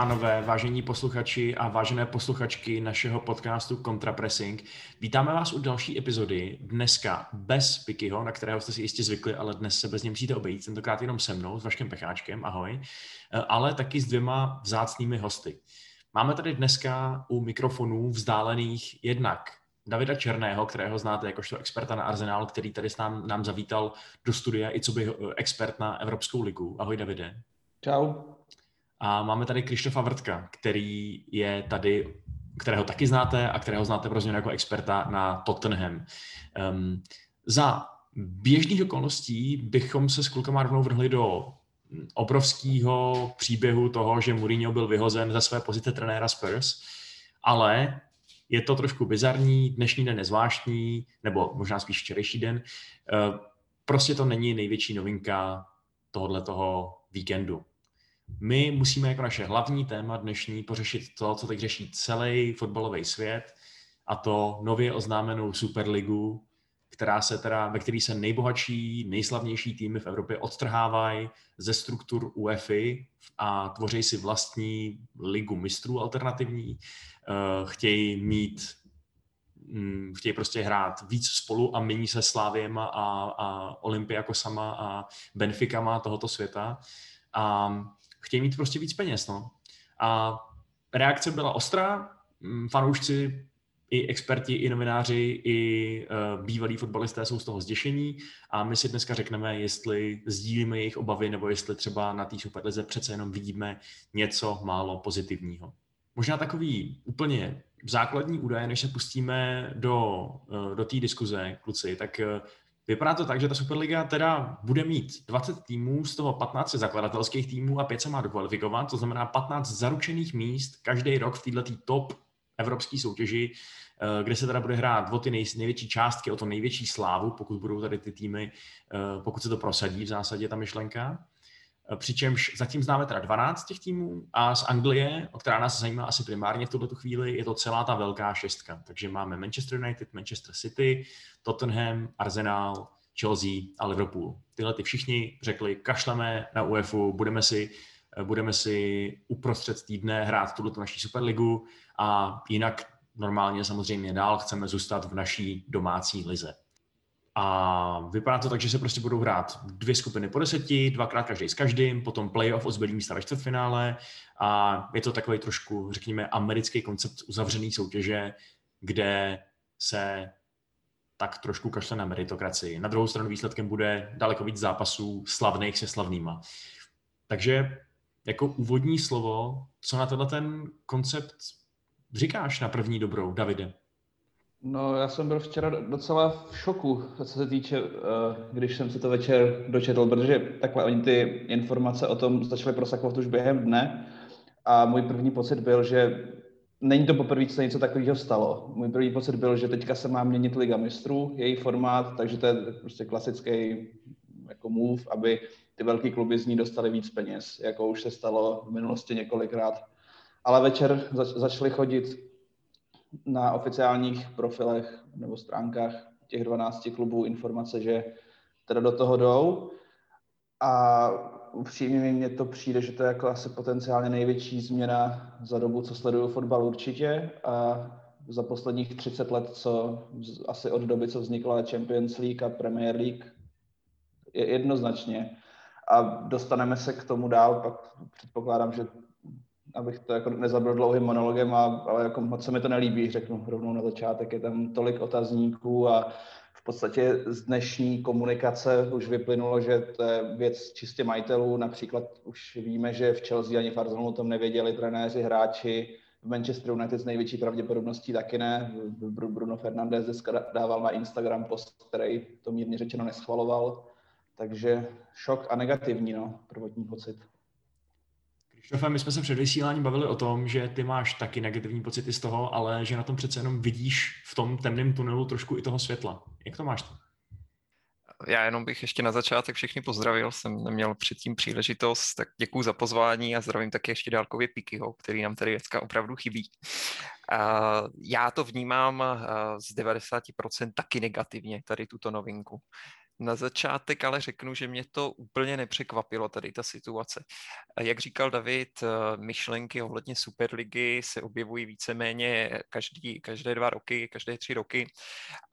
pánové, vážení posluchači a vážené posluchačky našeho podcastu Contrapressing, vítáme vás u další epizody. Dneska bez Pikyho, na kterého jste si jistě zvykli, ale dnes se bez něj musíte obejít, tentokrát jenom se mnou, s Vaškem Pecháčkem, ahoj, ale taky s dvěma vzácnými hosty. Máme tady dneska u mikrofonů vzdálených jednak Davida Černého, kterého znáte jakožto experta na Arsenal, který tady s nám, nám zavítal do studia i co by expert na Evropskou ligu. Ahoj Davide. Čau. A máme tady Krištofa Vrtka, který je tady, kterého taky znáte a kterého znáte pro jako experta na Tottenham. Um, za běžných okolností bychom se s klukama rovnou vrhli do obrovského příběhu toho, že Mourinho byl vyhozen ze své pozice trenéra Spurs, ale je to trošku bizarní, dnešní den je zvláštní, nebo možná spíš včerejší den. Prostě to není největší novinka tohoto víkendu. My musíme jako naše hlavní téma dnešní pořešit to, co teď řeší celý fotbalový svět, a to nově oznámenou Superligu, která se teda, ve který se nejbohatší, nejslavnější týmy v Evropě odtrhávají ze struktur UEFA a tvoří si vlastní ligu mistrů alternativní. Eh, chtějí mít mm, chtějí prostě hrát víc spolu a mění se Slávěma a, a Olympiakosama a Benficama tohoto světa. A chtějí mít prostě víc peněz. No. A reakce byla ostrá, mm, fanoušci i experti, i novináři, i uh, bývalí fotbalisté jsou z toho zděšení a my si dneska řekneme, jestli sdílíme jejich obavy nebo jestli třeba na té superlize přece jenom vidíme něco málo pozitivního. Možná takový úplně základní údaje, než se pustíme do, uh, do té diskuze, kluci, tak uh, Vypadá to tak, že ta Superliga teda bude mít 20 týmů, z toho 15 zakladatelských týmů a 5 se má dokvalifikovat, to znamená 15 zaručených míst každý rok v této top evropské soutěži, eh, kde se teda bude hrát o ty nej, největší částky, o to největší slávu, pokud budou tady ty týmy, eh, pokud se to prosadí v zásadě ta myšlenka. Eh, přičemž zatím známe teda 12 těch týmů a z Anglie, o která nás zajímá asi primárně v tuto chvíli, je to celá ta velká šestka. Takže máme Manchester United, Manchester City, Tottenham, Arsenal, Chelsea a Liverpool. Tyhle ty všichni řekli, kašleme na UEFu, budeme si, budeme si uprostřed týdne hrát tuto naší Superligu a jinak normálně samozřejmě dál chceme zůstat v naší domácí lize. A vypadá to tak, že se prostě budou hrát dvě skupiny po deseti, dvakrát každý s každým, potom playoff o zbylý místa ve čtvrtfinále a je to takový trošku, řekněme, americký koncept uzavřený soutěže, kde se tak trošku kašle na meritokracii. Na druhou stranu výsledkem bude daleko víc zápasů slavných se slavnýma. Takže jako úvodní slovo, co na tenhle ten koncept říkáš na první dobrou, Davide? No, já jsem byl včera docela v šoku, co se týče, eh, když jsem si to večer dočetl, protože takhle oni ty informace o tom začaly prosakovat už během dne a můj první pocit byl, že není to poprvé, co se něco takového stalo. Můj první pocit byl, že teďka se má měnit Liga mistrů, její formát, takže to je prostě klasický jako move, aby ty velké kluby z ní dostaly víc peněz, jako už se stalo v minulosti několikrát. Ale večer zač- začaly chodit na oficiálních profilech nebo stránkách těch 12 klubů informace, že teda do toho jdou. A upřímně mně to přijde, že to je jako asi potenciálně největší změna za dobu, co sleduju fotbal určitě. A za posledních 30 let, co asi od doby, co vznikla Champions League a Premier League, je jednoznačně. A dostaneme se k tomu dál, pak předpokládám, že abych to jako nezabil dlouhým monologem, a, ale jako moc se mi to nelíbí, řeknu rovnou na začátek. Je tam tolik otazníků a v podstatě z dnešní komunikace už vyplynulo, že to je věc čistě majitelů. Například už víme, že v Chelsea ani v Arsenalu tom nevěděli trenéři, hráči, v Manchester United s největší pravděpodobností taky ne. Bruno Fernandes dneska dával na Instagram post, který to mírně řečeno neschvaloval. Takže šok a negativní, no, prvotní pocit. Krištofe, my jsme se před vysíláním bavili o tom, že ty máš taky negativní pocity z toho, ale že na tom přece jenom vidíš v tom temném tunelu trošku i toho světla. Jak to máš? Já jenom bych ještě na začátek všechny pozdravil, jsem neměl předtím příležitost, tak děkuji za pozvání a zdravím také ještě dálkově Pikyho, který nám tady dneska opravdu chybí. Já to vnímám z 90% taky negativně, tady tuto novinku. Na začátek ale řeknu, že mě to úplně nepřekvapilo, tady ta situace. Jak říkal David, eh, myšlenky ohledně Superligy se objevují víceméně každý, každé dva roky, každé tři roky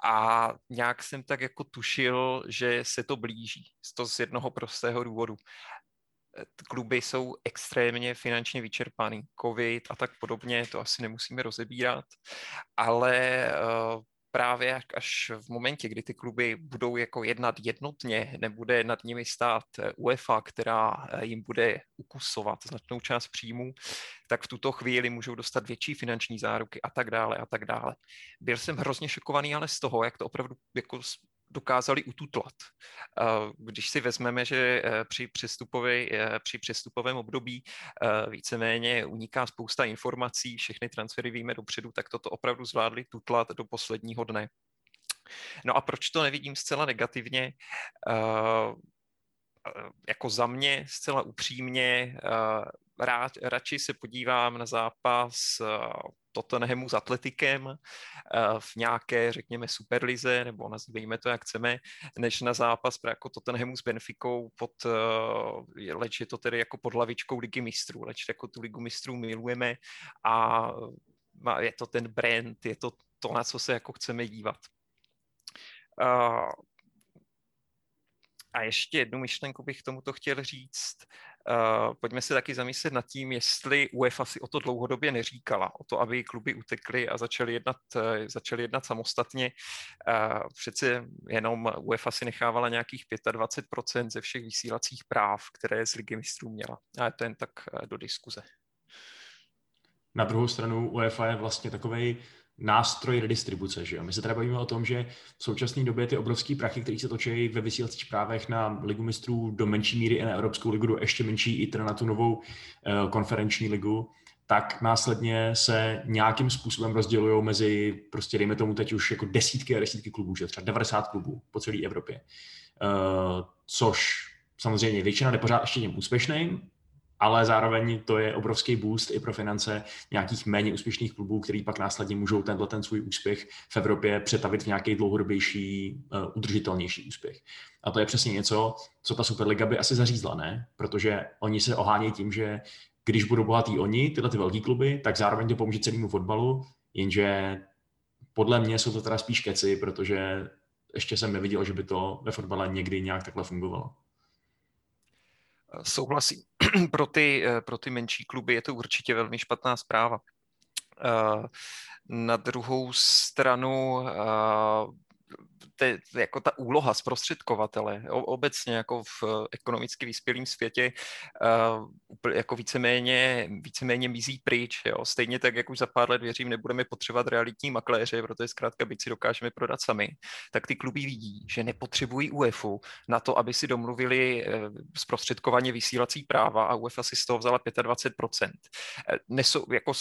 a nějak jsem tak jako tušil, že se to blíží. To z jednoho prostého důvodu eh, kluby jsou extrémně finančně vyčerpaný. Covid a tak podobně, to asi nemusíme rozebírat, ale eh, právě až v momentě, kdy ty kluby budou jako jednat jednotně, nebude nad nimi stát eh, UEFA, která eh, jim bude ukusovat značnou část příjmů, tak v tuto chvíli můžou dostat větší finanční záruky a tak dále a tak dále. Byl jsem hrozně šokovaný ale z toho, jak to opravdu jako dokázali ututlat. Když si vezmeme, že eh, při, eh, při přestupovém období eh, víceméně uniká spousta informací, všechny transfery víme dopředu, tak toto opravdu zvládli tutlat do posledního dne. No a proč to nevidím zcela negativně? Jako za mě, zcela upřímně, rád, radši se podívám na zápas Tottenhamu s Atletikem eh, v nějaké, řekněme, superlize, nebo nazývejme to, jak chceme, než na zápas jako Tottenhamu s Benficou, pod, eh, leč je to tedy jako pod lavičkou ligy mistrů, leč jako tu ligu mistrů milujeme a je to ten brand, je to to, na co se jako chceme dívat. Uh, a ještě jednu myšlenku bych tomuto chtěl říct. Uh, pojďme se taky zamyslet nad tím, jestli UEFA si o to dlouhodobě neříkala, o to, aby kluby utekly a začaly jednat, uh, začaly jednat samostatně. Uh, přece jenom UEFA si nechávala nějakých 25% ze všech vysílacích práv, které z Ligy mistrů měla. A to jen tak do diskuze. Na druhou stranu UEFA je vlastně takový nástroj redistribuce. Že jo? My se teda bavíme o tom, že v současné době ty obrovské prachy, které se točí ve vysílacích právech na ligu mistrů do menší míry i na Evropskou ligu, do ještě menší i teda na tu novou uh, konferenční ligu, tak následně se nějakým způsobem rozdělují mezi, prostě dejme tomu teď už jako desítky a desítky klubů, že třeba 90 klubů po celé Evropě. Uh, což samozřejmě většina jde pořád ještě těm úspěšným, ale zároveň to je obrovský boost i pro finance nějakých méně úspěšných klubů, který pak následně můžou tenhle ten svůj úspěch v Evropě přetavit v nějaký dlouhodobější, uh, udržitelnější úspěch. A to je přesně něco, co ta Superliga by asi zařízla, ne? Protože oni se ohánějí tím, že když budou bohatí oni, tyhle ty velké kluby, tak zároveň to pomůže celému fotbalu, jenže podle mě jsou to teda spíš keci, protože ještě jsem neviděl, že by to ve fotbale někdy nějak takhle fungovalo. Souhlasím. pro, ty, eh, pro ty menší kluby je to určitě velmi špatná zpráva. Eh, na druhou stranu eh, te, jako ta úloha zprostředkovatele obecně jako v eh, ekonomicky vyspělém světě uh, jako víceméně, víceméně mizí pryč. Jo. Stejně tak, jak už za pár let věřím, nebudeme potřebovat realitní makléře, protože zkrátka byť si dokážeme prodat sami, tak ty kluby vidí, že nepotřebují UEFu na to, aby si domluvili uh, zprostředkovaně vysílací práva a UEFA si z toho vzala 25%. Nesou, jako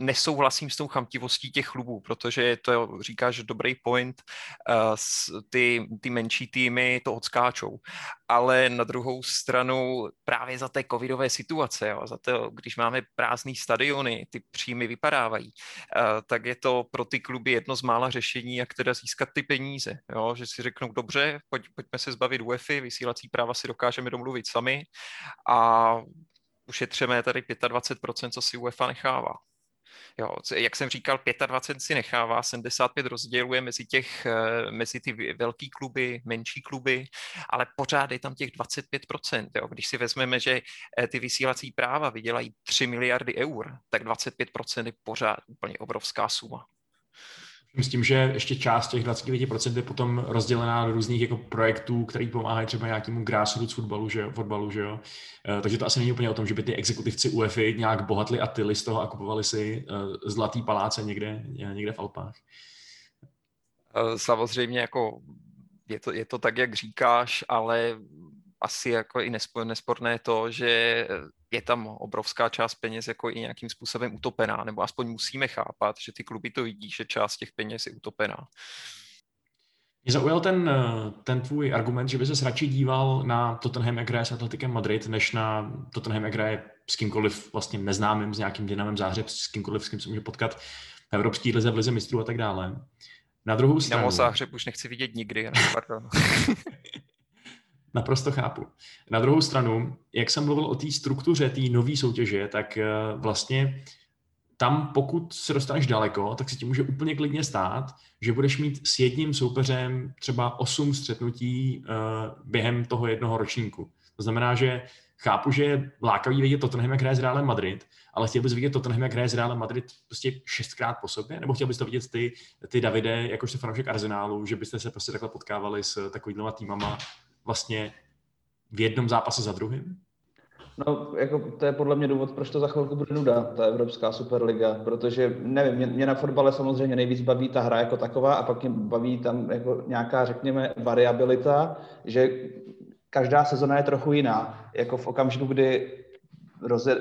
nesouhlasím s tou chamtivostí těch klubů, protože to říkáš dobrý point, uh, ty, ty menší týmy to odskáčou. Ale na druhou stranu právě za té covidové situace, jo, za to, když máme prázdné stadiony, ty příjmy vypadávají, uh, tak je to pro ty kluby jedno z mála řešení, jak teda získat ty peníze. Jo, že si řeknou, dobře, pojď, pojďme se zbavit UEFI, vysílací práva si dokážeme domluvit sami a ušetřeme tady 25%, co si UEFA nechává. Jo, jak jsem říkal, 25 si nechává, 75 rozděluje mezi, těch, eh, mezi ty velký kluby, menší kluby, ale pořád je tam těch 25%. Jo. Když si vezmeme, že eh, ty vysílací práva vydělají 3 miliardy eur, tak 25% je pořád úplně obrovská suma. S tím, že ještě část těch 25% je potom rozdělená do různých jako projektů, který pomáhají třeba nějakému grassroots fotbalu, že jo, fotbalu, že jo. Eh, takže to asi není úplně o tom, že by ty exekutivci UEFI nějak bohatli a tyli z toho a kupovali si eh, zlatý paláce někde, někde v Alpách. Eh, samozřejmě jako je to, je to tak, jak říkáš, ale asi jako i nesporné to, že je tam obrovská část peněz jako i nějakým způsobem utopená, nebo aspoň musíme chápat, že ty kluby to vidí, že část těch peněz je utopená. Mě zaujal ten, ten tvůj argument, že by se radši díval na Tottenham, jak hraje s Atletikem Madrid, než na Tottenham, jak hraje s kýmkoliv vlastně neznámým, s nějakým dynamem záhřeb, s kýmkoliv, s kým se může potkat v Evropské lize, v lize mistrů a tak dále. Na druhou stranu... Dynamo záhřeb už nechci vidět nikdy, pardon. Naprosto chápu. Na druhou stranu, jak jsem mluvil o té struktuře té nové soutěže, tak eh, vlastně tam, pokud se dostaneš daleko, tak se ti může úplně klidně stát, že budeš mít s jedním soupeřem třeba 8 střetnutí uh, během toho jednoho ročníku. To znamená, že chápu, že je lákavý vidět Tottenham, jak hraje s Realem Madrid, ale chtěl bys vidět Tottenham, jak hraje s Realem Madrid prostě šestkrát po sobě? Nebo chtěl bys to vidět ty, ty Davide, jakožto fanoušek Arsenálu, že byste se prostě takhle potkávali s takovýma týmama vlastně v jednom zápase za druhým? No, jako to je podle mě důvod, proč to za chvilku bude nuda, ta Evropská Superliga, protože, nevím, mě, mě na fotbale samozřejmě nejvíc baví ta hra jako taková a pak mě baví tam jako nějaká, řekněme, variabilita, že každá sezona je trochu jiná. Jako v okamžiku, kdy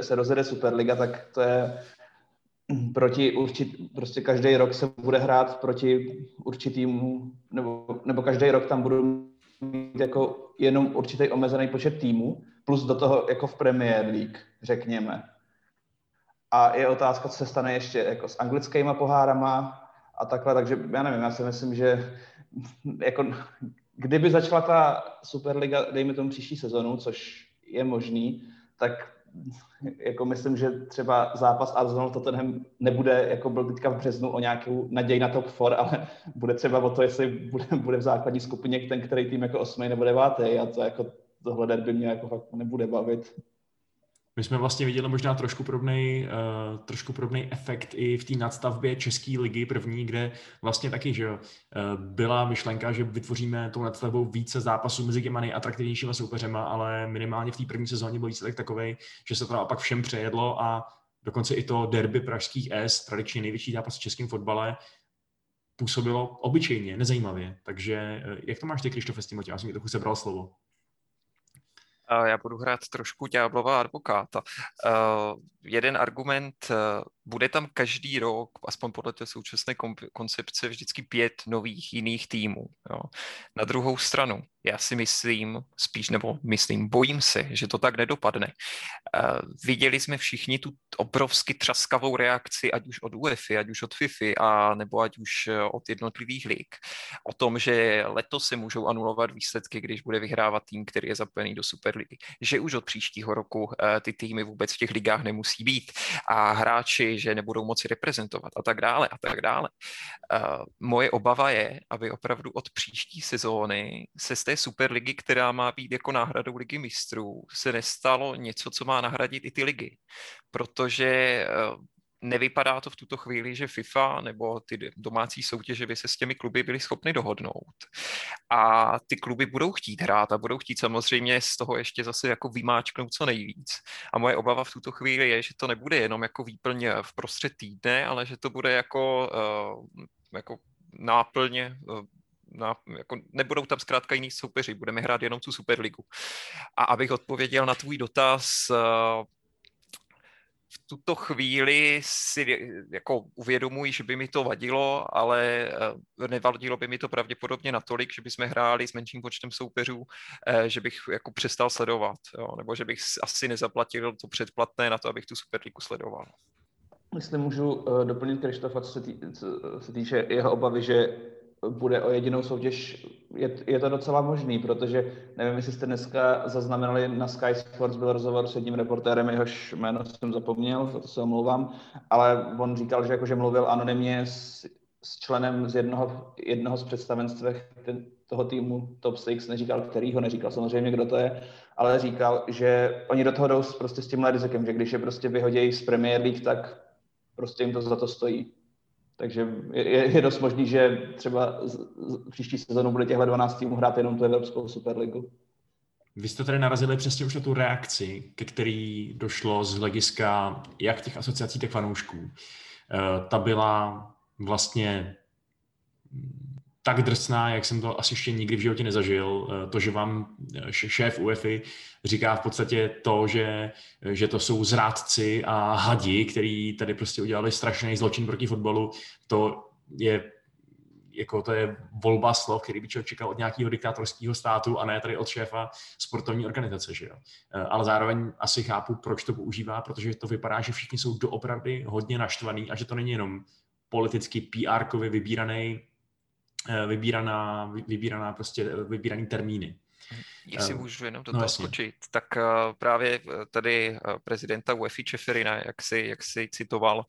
se rozjede Superliga, tak to je proti určit, prostě každý rok se bude hrát proti určitýmu, nebo, nebo každý rok tam budou mít jako jenom určitý omezený počet týmů, plus do toho jako v Premier League, řekněme. A je otázka, co se stane ještě jako s anglickýma pohárama a takhle, takže já nevím, já si myslím, že jako, kdyby začala ta Superliga, dejme tomu příští sezonu, což je možný, tak jako myslím, že třeba zápas Arsenal Tottenham nebude, jako byl teďka v březnu, o nějakou naději na top 4, ale bude třeba o to, jestli bude, bude v základní skupině ten, který tým jako osmý nebo devátý a to jako tohle derby mě jako fakt nebude bavit. My jsme vlastně viděli možná trošku podobný, uh, trošku podobný efekt i v té nadstavbě České ligy první, kde vlastně taky, že uh, byla myšlenka, že vytvoříme tou nadstavbou více zápasů mezi těma nejatraktivnějšíma soupeřema, ale minimálně v té první sezóně byl výsledek takový, že se to naopak všem přejedlo a dokonce i to derby pražských S, tradičně největší zápas v českém fotbale, působilo obyčejně, nezajímavě. Takže uh, jak to máš ty, Krištofe, s tím? Já jsem mi trochu sebral slovo já budu hrát trošku ďáblova advokáta. Uh, jeden argument, uh, bude tam každý rok, aspoň podle té současné koncepce, vždycky pět nových jiných týmů. Jo. Na druhou stranu, já si myslím, spíš nebo myslím, bojím se, že to tak nedopadne. Uh, viděli jsme všichni tu obrovsky třaskavou reakci, ať už od UEFA, ať už od FIFA, a nebo ať už od jednotlivých lig, o tom, že letos se můžou anulovat výsledky, když bude vyhrávat tým, který je zapojený do Superligy. Že už od příštího roku uh, ty týmy vůbec v těch ligách nemusí být a hráči, že nebudou moci reprezentovat a tak dále a tak dále. Uh, moje obava je, aby opravdu od příští sezóny se z té Superligy, která má být jako náhradou ligy mistrů, se nestalo něco, co má nahradit i ty ligy. Protože uh, nevypadá to v tuto chvíli, že FIFA nebo ty domácí soutěže by se s těmi kluby byly schopny dohodnout. A ty kluby budou chtít hrát a budou chtít samozřejmě z toho ještě zase jako vymáčknout co nejvíc. A moje obava v tuto chvíli je, že to nebude jenom jako výplň v prostřed týdne, ale že to bude jako, uh, jako náplně uh, na, jako nebudou tam zkrátka jiný soupeři, budeme hrát jenom tu Superligu. A abych odpověděl na tvůj dotaz, v tuto chvíli si jako uvědomuji, že by mi to vadilo, ale eh, nevadilo by mi to pravděpodobně natolik, že bychom hráli s menším počtem soupeřů, eh, že bych jako přestal sledovat, jo, nebo že bych asi nezaplatil to předplatné na to, abych tu Superligu sledoval. Jestli můžu eh, doplnit Krištofa, co se, tý, co se týče jeho obavy, že bude o jedinou soutěž, je, je to docela možný, protože nevím, jestli jste dneska zaznamenali na Sky Sports byl rozhovor s jedním reportérem, jehož jméno jsem zapomněl, za to se omlouvám, ale on říkal, že jakože mluvil anonymně s, s členem z jednoho, jednoho z představenstv toho týmu Top Six, neříkal kterýho, neříkal samozřejmě, kdo to je, ale říkal, že oni do toho jdou prostě s tímhle rizikem, že když je prostě vyhodějí z Premier League, tak prostě jim to za to stojí. Takže je, je dost možný, že třeba z, z, příští sezonu bude těchto 12 týmů hrát jenom tu Evropskou Superligu. Vy jste tady narazili přesně už na tu reakci, ke který došlo z hlediska jak těch asociací, tak fanoušků. E, ta byla vlastně tak drsná, jak jsem to asi ještě nikdy v životě nezažil. Eh, to, že vám eh, šéf UEFI říká v podstatě to, že, že to jsou zrádci a hadi, který tady prostě udělali strašný zločin proti fotbalu, to je jako to je volba slov, který by člověk čekal od nějakého diktátorského státu a ne tady od šéfa sportovní organizace, že jo. Eh, ale zároveň asi chápu, proč to používá, protože to vypadá, že všichni jsou doopravdy hodně naštvaný a že to není jenom politicky PR-kově vybíraný Eh, vybíraná, vybíraná prostě, eh, vybíraný termíny. Jestli můžu jenom do no toho no, skočit, tak uh, právě tady uh, prezidenta UEFI Čeferina, jak si, jak si citoval,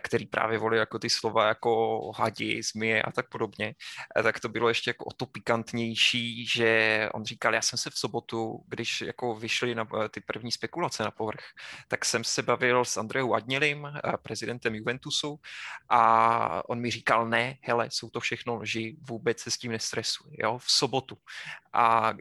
který právě volil jako ty slova jako hadi, zmije a tak podobně, tak to bylo ještě jako o to pikantnější, že on říkal, já jsem se v sobotu, když jako vyšly na, ty první spekulace na povrch, tak jsem se bavil s Andreou Adnělim, prezidentem Juventusu a on mi říkal, ne, hele, jsou to všechno lži, vůbec se s tím nestresuji, jo, v sobotu. A Eh,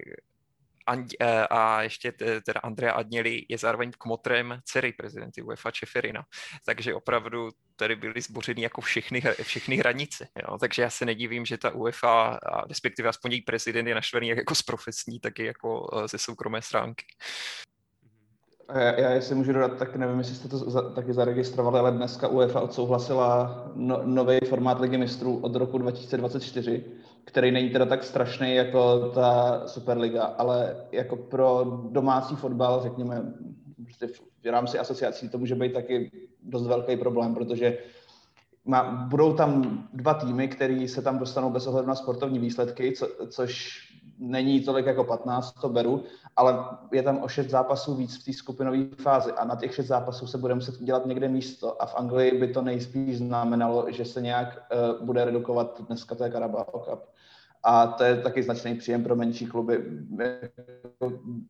a ještě teda Andrea Adněli je zároveň kmotrem dcery prezidenty UEFA Čeferina. Takže opravdu tady byly zbořeny jako všechny, všechny hranice. Jo? Takže já se nedivím, že ta UEFA, respektive aspoň její prezident je naštvený jak jako z profesní, tak i jako eh, ze soukromé stránky. Já, já jestli můžu dodat, tak nevím, jestli jste to za, taky zaregistrovali, ale dneska UEFA odsouhlasila no, nový formát Ligy mistrů od roku 2024, který není teda tak strašný jako ta Superliga, ale jako pro domácí fotbal, řekněme, prostě v rámci asociací to může být taky dost velký problém, protože má, budou tam dva týmy, které se tam dostanou bez ohledu na sportovní výsledky, co, což není tolik jako 15, to beru, ale je tam o šest zápasů víc v té skupinové fázi a na těch šest zápasů se bude muset udělat někde místo a v Anglii by to nejspíš znamenalo, že se nějak uh, bude redukovat, dneska to je Carabao Cup. A to je taky značný příjem pro menší kluby.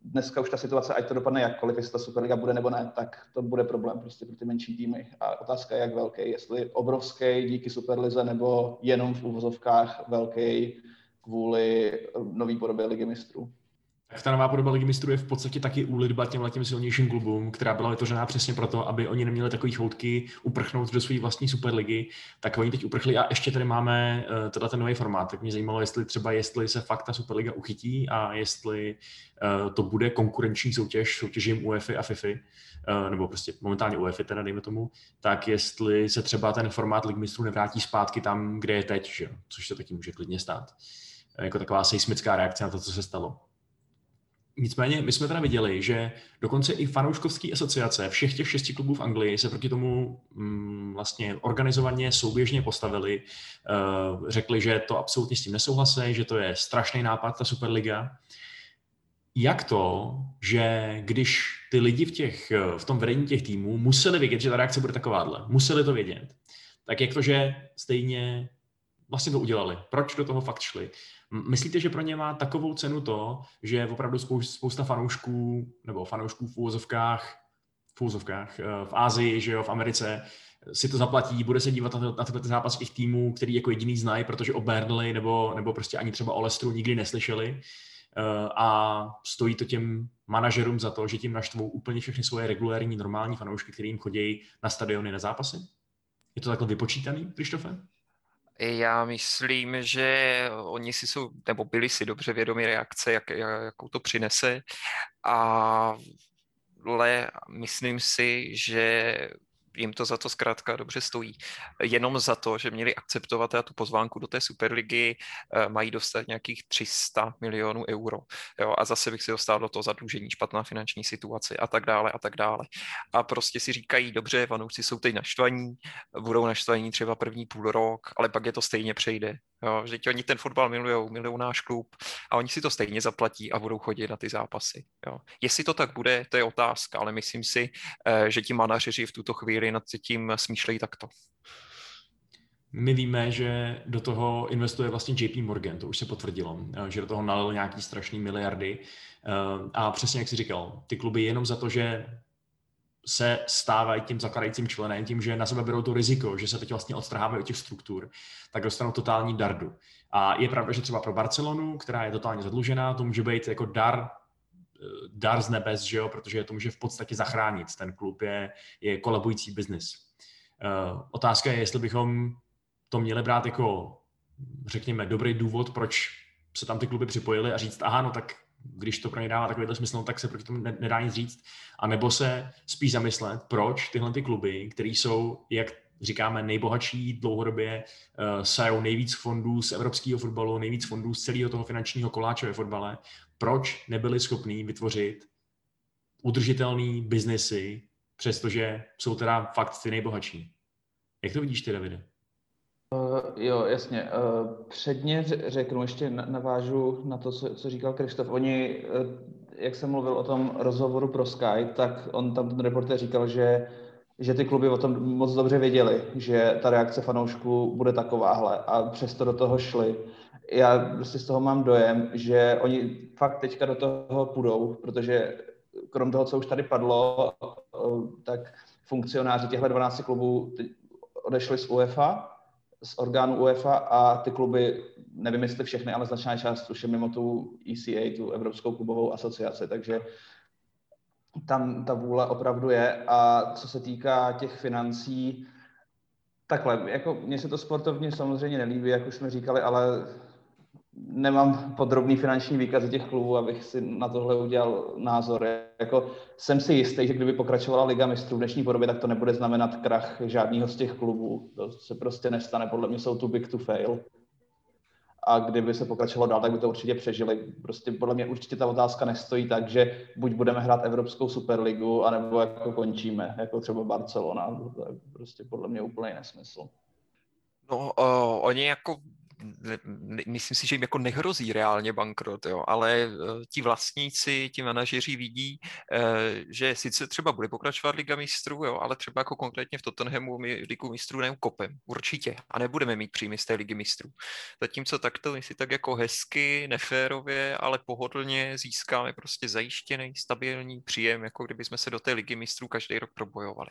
Dneska už ta situace, ať to dopadne jakkoliv, jestli ta Superliga bude nebo ne, tak to bude problém prostě pro ty menší týmy. A otázka je, jak velký. Jestli obrovský díky Superlize nebo jenom v uvozovkách velký kvůli nový podobě ligy mistrů. Tak ta nová podoba ligy mistrů je v podstatě taky úlitba těm těm silnějším klubům, která byla vytvořená přesně proto, aby oni neměli takový choutky uprchnout do své vlastní superligy, tak oni teď uprchli a ještě tady máme uh, tenhle ten nový formát. Tak mě zajímalo, jestli třeba, jestli se fakt ta superliga uchytí a jestli uh, to bude konkurenční soutěž soutěžím UEFA a FIFA, nebo prostě momentálně UEFA teda dejme tomu, tak jestli se třeba ten formát ligy mistrů nevrátí zpátky tam, kde je teď, že? což se taky může klidně stát. Jako taková seismická reakce na to, co se stalo. Nicméně my jsme teda viděli, že dokonce i fanouškovské asociace všech těch šesti klubů v Anglii se proti tomu mm, vlastně organizovaně, souběžně postavili, uh, řekli, že to absolutně s tím nesouhlasí, že to je strašný nápad, ta Superliga. Jak to, že když ty lidi v, těch, v tom vedení těch týmů museli vědět, že ta reakce bude takováhle, museli to vědět, tak jak to, že stejně vlastně to udělali? Proč do toho fakt šli? Myslíte, že pro ně má takovou cenu to, že opravdu spousta fanoušků, nebo fanoušků v úvozovkách, v úvozovkách, eh, v Ázii, že jo, v Americe, si to zaplatí, bude se dívat na, na tyhle zápas těch týmů, který jako jediný znají, protože o Burnley nebo, nebo prostě ani třeba o Lestru nikdy neslyšeli. Eh, a stojí to těm manažerům za to, že tím naštvou úplně všechny svoje regulérní, normální fanoušky, kterým chodí na stadiony na zápasy? Je to takhle vypočítaný, Krištofe? Já myslím, že oni si jsou, nebo byli si dobře vědomi reakce, jak, jakou to přinese. A ale myslím si, že jim to za to zkrátka dobře stojí. Jenom za to, že měli akceptovat tu pozvánku do té Superligy, eh, mají dostat nějakých 300 milionů euro. Jo? A zase bych si dostal do toho zadlužení, špatná finanční situace a tak dále a tak dále. A prostě si říkají, dobře, vanouci jsou teď naštvaní, budou naštvaní třeba první půl rok, ale pak je to stejně přejde. Jo, že oni ten fotbal milují, milují náš klub a oni si to stejně zaplatí a budou chodit na ty zápasy. Jo. Jestli to tak bude, to je otázka, ale myslím si, eh, že ti manažeři v tuto chvíli nad tím smýšlejí takto. My víme, že do toho investuje vlastně JP Morgan, to už se potvrdilo, eh, že do toho nalil nějaký strašný miliardy. Eh, a přesně jak jsi říkal, ty kluby jenom za to, že se stávají tím zakladajícím členem, tím, že na sebe berou to riziko, že se teď vlastně odstrhávají od těch struktur, tak dostanou totální dardu. A je pravda, že třeba pro Barcelonu, která je totálně zadlužená, to může být jako dar eh, dar z nebes, že jo, protože to může v podstatě zachránit. Ten klub je, je kolabující biznis. Uh, otázka je, jestli bychom to měli brát jako řekněme, dobrý důvod, proč se tam ty kluby připojily a říct, aha, no tak když to pro ně dává takovýhle smysl, no, tak se proti tomu nedá nic říct. A nebo se spíš zamyslet, proč tyhle ty kluby, které jsou, jak říkáme, nejbohatší dlouhodobě, uh, sajou nejvíc fondů z evropského fotbalu, nejvíc fondů z celého toho finančního koláče ve fotbale, proč nebyli schopní vytvořit udržitelný biznesy, přestože jsou teda fakt ty nejbohatší. Jak to vidíš ty, Davide? Uh, jo, jasně. Uh, předně řeknu, ještě navážu na to, co, co říkal Krištof. Oni, uh, jak jsem mluvil o tom rozhovoru pro Sky, tak on tam ten reporter říkal, že že ty kluby o tom moc dobře věděli, že ta reakce fanoušků bude takováhle a přesto do toho šli. Já prostě z toho mám dojem, že oni fakt teďka do toho půjdou, protože krom toho, co už tady padlo, tak funkcionáři těchto 12 klubů odešli z UEFA, z orgánu UEFA a ty kluby, nevím jestli všechny, ale značná část už je mimo tu ECA, tu Evropskou klubovou asociaci, takže tam ta vůle opravdu je. A co se týká těch financí, takhle, jako mně se to sportovně samozřejmě nelíbí, jak už jsme říkali, ale nemám podrobný finanční výkaz těch klubů, abych si na tohle udělal názor. Jako, jsem si jistý, že kdyby pokračovala Liga mistrů v dnešní podobě, tak to nebude znamenat krach žádného z těch klubů. To se prostě nestane. Podle mě jsou tu big to fail a kdyby se pokračovalo dál, tak by to určitě přežili. Prostě podle mě určitě ta otázka nestojí tak, že buď budeme hrát Evropskou superligu, anebo jako končíme, jako třeba Barcelona. To je prostě podle mě úplný nesmysl. No, uh, oni jako myslím si, že jim jako nehrozí reálně bankrot, jo, ale uh, ti vlastníci, ti manažeři vidí, uh, že sice třeba bude pokračovat Liga mistrů, jo, ale třeba jako konkrétně v Tottenhamu my Ligu mistrů neukopem, určitě, a nebudeme mít příjmy z té Ligy mistrů. Zatímco takto my si tak jako hezky, neférově, ale pohodlně získáme prostě zajištěný, stabilní příjem, jako kdyby jsme se do té Ligy mistrů každý rok probojovali.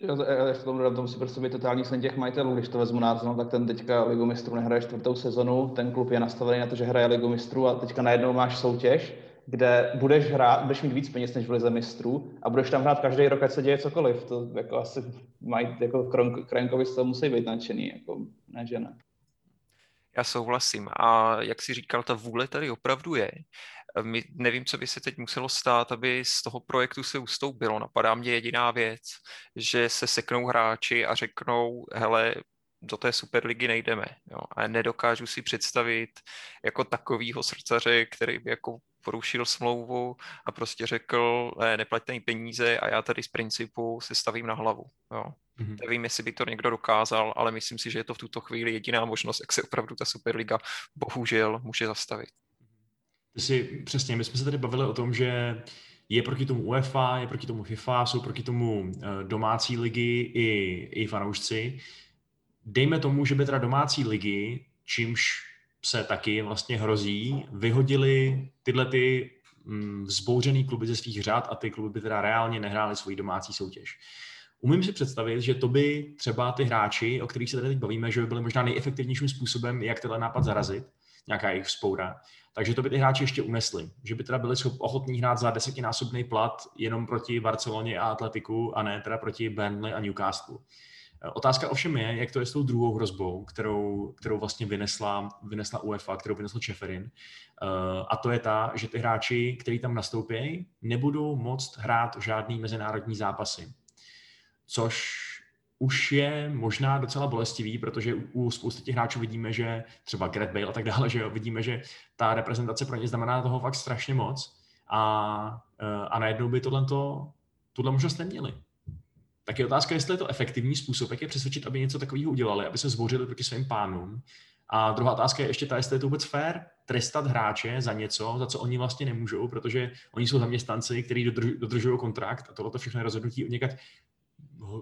Já, já v tom dodám, to musí prostě být totální sen těch majitelů, když to vezmu názor, tak ten teďka Ligu mistrů nehraje čtvrtou sezonu, ten klub je nastavený na to, že hraje Ligu mistrů a teďka najednou máš soutěž, kde budeš hrát, budeš mít víc peněz než v Lize mistrů a budeš tam hrát každý rok, ať se děje cokoliv. To jako asi mají, jako Krenkovi toho musí být nadšený, jako ne, že ne. Já souhlasím. A jak si říkal, ta vůle tady opravdu je. My, nevím, co by se teď muselo stát, aby z toho projektu se ustoupilo. Napadá mě jediná věc, že se seknou hráči a řeknou, hele, do té Superligy nejdeme. Jo. A nedokážu si představit jako takovýho srdcaře, který by jako porušil smlouvu a prostě řekl, ne, neplaťte mi peníze a já tady z principu se stavím na hlavu. Jo. Mm-hmm. Nevím, jestli by to někdo dokázal, ale myslím si, že je to v tuto chvíli jediná možnost, jak se opravdu ta Superliga bohužel může zastavit. Ty si, přesně, my jsme se tady bavili o tom, že je proti tomu UEFA, je proti tomu FIFA, jsou proti tomu eh, domácí ligy i, i fanoušci. Dejme tomu, že by teda domácí ligy, čímž se taky vlastně hrozí, vyhodili tyhle ty mm, vzbouřený kluby ze svých řád a ty kluby by teda reálně nehrály svoji domácí soutěž. Umím si představit, že to by třeba ty hráči, o kterých se tady teď bavíme, že by byly možná nejefektivnějším způsobem, jak tenhle nápad zarazit, nějaká jejich vzpoura. Takže to by ty hráči ještě unesli, že by teda byli ochotní hrát za desetinásobný plat jenom proti Barceloně a Atletiku a ne teda proti Burnley a Newcastle. Otázka ovšem je, jak to je s tou druhou hrozbou, kterou, kterou vlastně vynesla, vynesla UEFA, kterou vynesl Čeferin. Uh, a to je ta, že ty hráči, kteří tam nastoupí, nebudou moct hrát žádný mezinárodní zápasy. Což už je možná docela bolestivý, protože u spousty těch hráčů vidíme, že třeba Gareth Bale a tak dále, že jo, vidíme, že ta reprezentace pro ně znamená toho fakt strašně moc a, eh, a najednou by tohle tuhle možnost neměli. Tak je otázka, jestli je to efektivní způsob, jak je přesvědčit, aby něco takového udělali, aby se zbořili proti svým pánům. A druhá otázka je ještě ta, jestli je to vůbec fér trestat hráče za něco, za co oni vlastně nemůžou, protože oni jsou zaměstnanci, kteří dodržují kontrakt a tohle všechno rozhodnutí od někat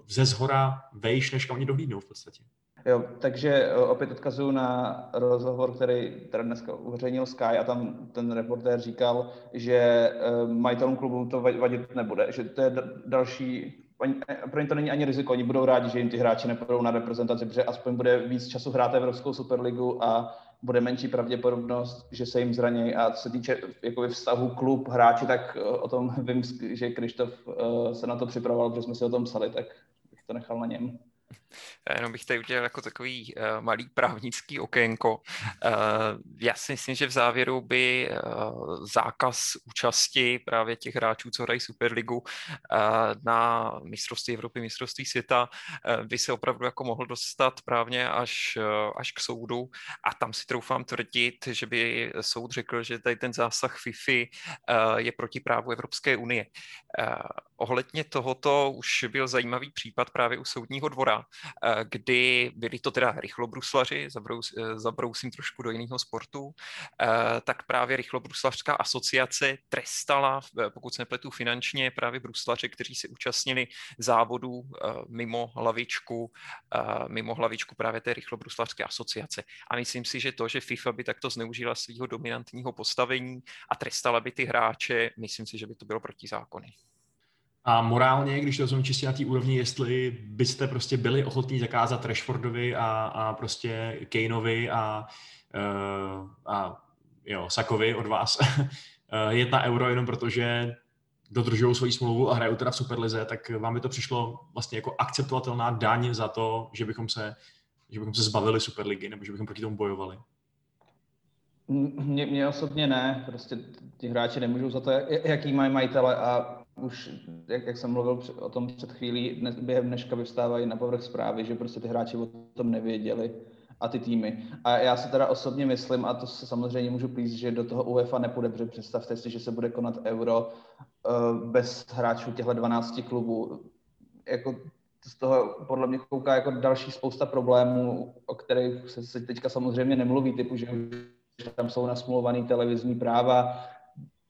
ze zhora vejš, než kam oni dohlídnou v podstatě. Jo, takže e, opět odkazuju na rozhovor, který teda dneska uveřejnil Sky a tam ten reportér říkal, že e, majitelům klubu to vadit nebude, že to je další e, pro ně to není ani riziko, oni budou rádi, že jim ty hráči nepůjdou na reprezentaci, protože aspoň bude víc času hrát Evropskou superligu a bude menší pravděpodobnost, že se jim zraní. A co se týče jakoby, vztahu klub, hráči, tak o tom vím, že Krištof se na to připravoval, protože jsme si o tom psali, tak bych to nechal na něm. Já jenom bych tady udělal jako takový uh, malý právnický okénko. Uh, já si myslím, že v závěru by uh, zákaz účasti právě těch hráčů, co hrají Superligu uh, na mistrovství Evropy, mistrovství světa, uh, by se opravdu jako mohl dostat právně až, uh, až k soudu a tam si troufám tvrdit, že by soud řekl, že tady ten zásah FIFI uh, je proti právu Evropské unie. Uh, ohledně tohoto už byl zajímavý případ právě u soudního dvora, kdy byli to teda rychlobruslaři, zabrous, eh, zabrousím trošku do jiného sportu, eh, tak právě rychlobruslařská asociace trestala, pokud se nepletu finančně, právě bruslaře, kteří se účastnili závodů mimo hlavičku, mimo hlavičku právě té rychlobruslařské asociace. A myslím si, že to, že FIFA by takto zneužila svého dominantního postavení a trestala by ty hráče, myslím si, že by to bylo protizákonné. A morálně, když to rozumím čistě na té úrovni, jestli byste prostě byli ochotní zakázat Rashfordovi a, a prostě Kaneovi a, uh, a jo, Sakovi od vás jet na euro jenom protože dodržují svoji smlouvu a hrajou teda v Superlize, tak vám by to přišlo vlastně jako akceptovatelná daň za to, že bychom se, že bychom se zbavili Superligy nebo že bychom proti tomu bojovali. Mně osobně ne, prostě ti hráči nemůžou za to, jaký mají majitele a už, jak, jak jsem mluvil o tom před chvílí, dnes, během dneška vyvstávají na povrch zprávy, že prostě ty hráči o tom nevěděli a ty týmy. A já si teda osobně myslím, a to se samozřejmě můžu plíst, že do toho UEFA nepůjde, protože představte si, že se bude konat euro uh, bez hráčů těchto 12 klubů. Jako z toho podle mě kouká jako další spousta problémů, o kterých se, se teďka samozřejmě nemluví, typu, že tam jsou nasmluvaný televizní práva,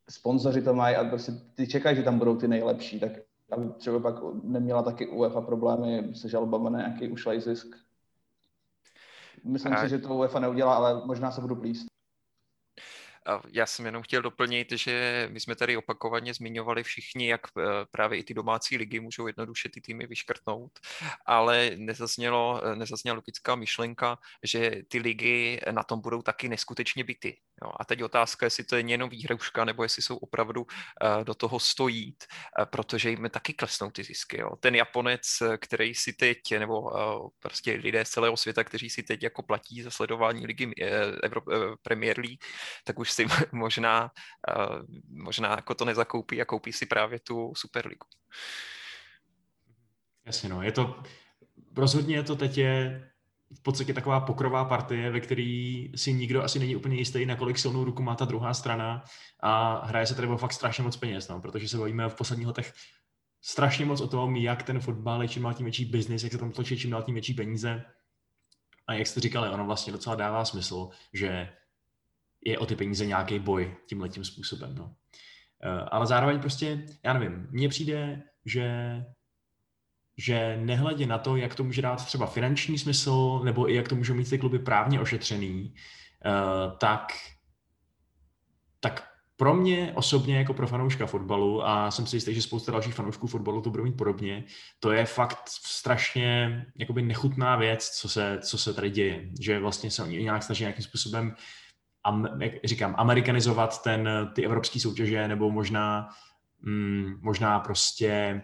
sponzoři to mají a prostě ty čekají, že tam budou ty nejlepší, tak aby třeba pak neměla taky UEFA problémy se žalbama na nějaký ušlej zisk. Myslím a... si, že to UEFA neudělá, ale možná se budu plíst. Já jsem jenom chtěl doplnit, že my jsme tady opakovaně zmiňovali všichni, jak eh, právě i ty domácí ligy můžou jednoduše ty týmy vyškrtnout, ale nezaznělo, eh, nezazněla logická myšlenka, že ty ligy na tom budou taky neskutečně byty. Jo, a teď otázka, jestli to je jenom výhruška, nebo jestli jsou opravdu uh, do toho stojít, uh, protože jim taky klesnou ty zisky. Jo. Ten Japonec, který si teď, nebo uh, prostě lidé z celého světa, kteří si teď jako platí za sledování ligy uh, uh, Premier League, tak už si možná, uh, možná jako to nezakoupí a koupí si právě tu Superligu. Jasně, no, je to, rozhodně je to teď je v podstatě taková pokrová partie, ve který si nikdo asi není úplně jistý, na kolik silnou ruku má ta druhá strana a hraje se tady o fakt strašně moc peněz, no, protože se bavíme v posledních letech strašně moc o tom, jak ten fotbal je čím dál tím větší biznis, jak se tam točí čím dál tím větší peníze. A jak jste říkali, ono vlastně docela dává smysl, že je o ty peníze nějaký boj tím letím způsobem. No. Eh, ale zároveň prostě, já nevím, mně přijde, že že nehledě na to, jak to může dát třeba finanční smysl, nebo i jak to můžou mít ty kluby právně ošetřený, uh, tak, tak pro mě osobně jako pro fanouška fotbalu, a jsem si jistý, že spousta dalších fanoušků fotbalu to budou mít podobně, to je fakt strašně jakoby nechutná věc, co se, co se tady děje. Že vlastně se oni nějak snaží nějakým způsobem, am, jak říkám, amerikanizovat ten, ty evropské soutěže, nebo možná, mm, možná prostě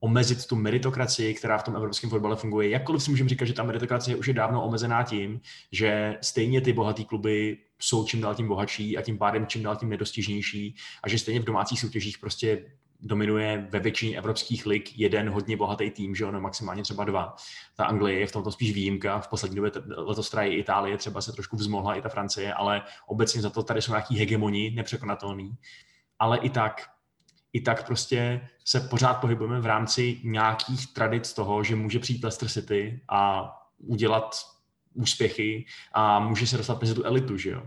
omezit tu meritokracii, která v tom evropském fotbale funguje. Jakkoliv si můžeme říkat, že ta meritokracie už je dávno omezená tím, že stejně ty bohatý kluby jsou čím dál tím bohatší a tím pádem čím dál tím nedostižnější a že stejně v domácích soutěžích prostě dominuje ve většině evropských lig jeden hodně bohatý tým, že ono maximálně třeba dva. Ta Anglie je v tomto spíš výjimka, v poslední době letos i Itálie, třeba se trošku vzmohla i ta Francie, ale obecně za to tady jsou nějaký hegemoni nepřekonatelný. Ale i tak i tak prostě se pořád pohybujeme v rámci nějakých tradic toho, že může přijít Leicester City a udělat úspěchy a může se dostat mezi tu elitu, že jo?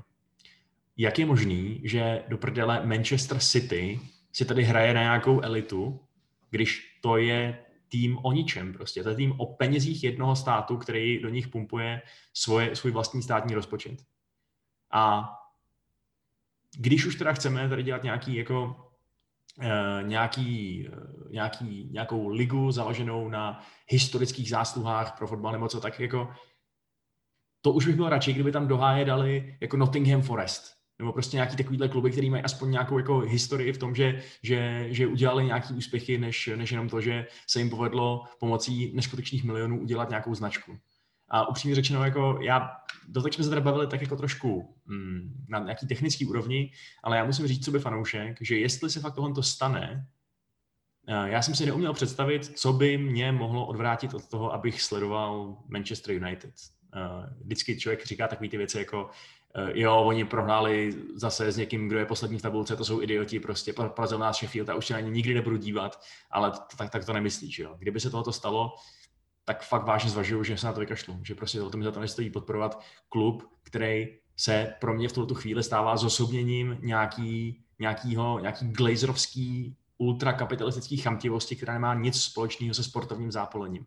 Jak je možný, že do prdele Manchester City si tady hraje na nějakou elitu, když to je tým o ničem prostě. To je tým o penězích jednoho státu, který do nich pumpuje svoje, svůj vlastní státní rozpočet. A když už teda chceme tady dělat nějaký jako nějaký, eh, nějaký, nějakou ligu založenou na historických zásluhách pro fotbal nebo co, tak jako to už bych byl radši, kdyby tam do háje dali jako Nottingham Forest nebo prostě nějaký takovýhle kluby, který mají aspoň nějakou jako historii v tom, že, že, že udělali nějaký úspěchy, než, než jenom to, že se jim povedlo pomocí neskutečných milionů udělat nějakou značku. A upřímně řečeno, jako já, do toho jsme se teda bavili tak jako trošku mm, na nějaký technický úrovni, ale já musím říct, co by fanoušek, že jestli se fakt tohle stane, eh, já jsem si neuměl představit, co by mě mohlo odvrátit od toho, abych sledoval Manchester United. Eh, vždycky člověk říká takové ty věci jako Eh, jo, oni prohráli zase s někým, kdo je poslední v tabulce, to jsou idioti, prostě porazil nás Sheffield a už se na ně nikdy nebudu dívat, ale tak, tak to nemyslíš, jo. Kdyby se tohoto stalo, tak fakt vážně zvažuju, že se na to vykašlu, že prostě to mi za to nestojí podporovat klub, který se pro mě v tuto chvíli stává zosobněním nějaký, nějakýho, nějaký glazerovský ultrakapitalistický chamtivosti, která nemá nic společného se sportovním zápolením.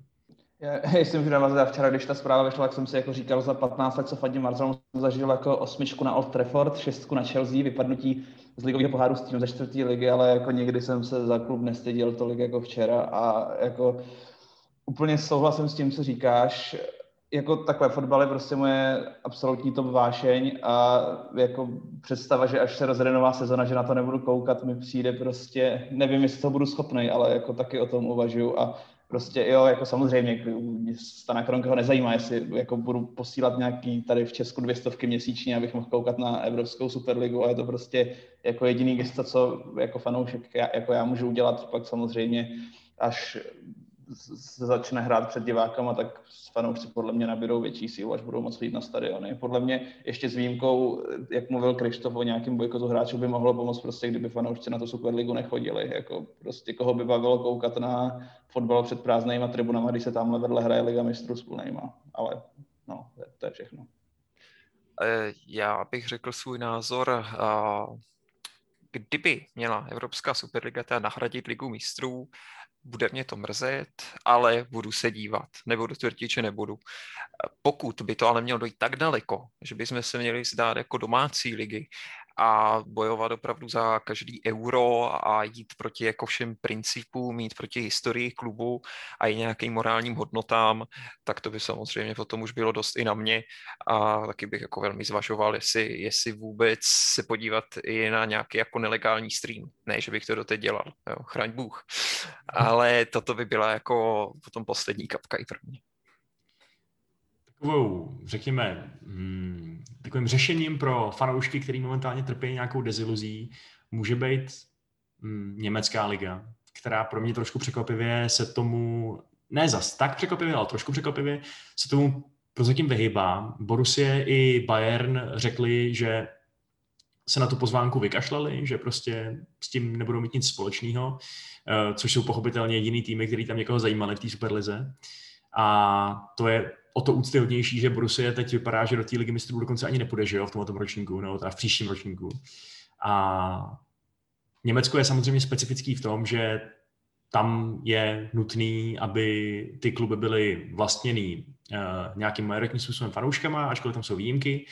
Já, jestli můžu navazat, včera, když ta zpráva vyšla, tak jsem si jako říkal, za 15 let, co fandím jsem zažil jako osmičku na Old Trafford, šestku na Chelsea, vypadnutí z ligového poháru s tím ze čtvrtý ligy, ale jako někdy jsem se za klub nestyděl tolik jako včera a jako úplně souhlasím s tím, co říkáš. Jako takhle, fotbal je prostě moje absolutní top vášeň a jako představa, že až se rozjede nová sezona, že na to nebudu koukat, mi přijde prostě, nevím, jestli to budu schopný, ale jako taky o tom uvažuju a prostě jo, jako samozřejmě, Stana Kronka ho nezajímá, jestli jako budu posílat nějaký tady v Česku dvě stovky měsíčně, abych mohl koukat na Evropskou Superligu, ale je to prostě jako jediný gesto, co jako fanoušek jako já můžu udělat, pak samozřejmě až se začne hrát před divákama, tak fanoušci podle mě nabídou větší sílu, až budou moct jít na stadiony. Podle mě ještě s výjimkou, jak mluvil Krištof o nějakým bojkotu hráčů, by mohlo pomoct prostě, kdyby fanoušci na tu Superligu nechodili. Jako prostě koho by bavilo koukat na fotbal před prázdnýma tribunama, když se tamhle vedle hraje Liga mistrů s plnýma. Ale no, to je všechno. Eh, já bych řekl svůj názor. Kdyby měla Evropská superliga teda nahradit ligu mistrů, bude mě to mrzet, ale budu se dívat. Nebudu tvrdit, že nebudu. Pokud by to ale mělo dojít tak daleko, že bychom se měli zdát jako domácí ligy a bojovat opravdu za každý euro a jít proti jako všem principům, mít proti historii klubu a i nějakým morálním hodnotám, tak to by samozřejmě potom už bylo dost i na mě a taky bych jako velmi zvažoval, jestli, jestli vůbec se podívat i na nějaký jako nelegální stream. Ne, že bych to doteď dělal, jo, chraň Bůh. Ale toto by byla jako potom poslední kapka i pro mě takovou, řekněme, hmm, takovým řešením pro fanoušky, který momentálně trpí nějakou deziluzí, může být hmm, německá liga, která pro mě trošku překvapivě se tomu, ne zas tak překvapivě, ale trošku překvapivě se tomu prozatím vyhýbá. Borussia i Bayern řekli, že se na tu pozvánku vykašlali, že prostě s tím nebudou mít nic společného, eh, což jsou pochopitelně jediný týmy, který tam někoho zajímali v té superlize. A to je o to úctyhodnější, že Borussia teď vypadá, že do té ligy mistrů dokonce ani nepůjde, že jo, v tomto ročníku, nebo teda v příštím ročníku. A Německo je samozřejmě specifický v tom, že tam je nutný, aby ty kluby byly vlastněný uh, nějakým majoritním způsobem fanouškama, ačkoliv tam jsou výjimky.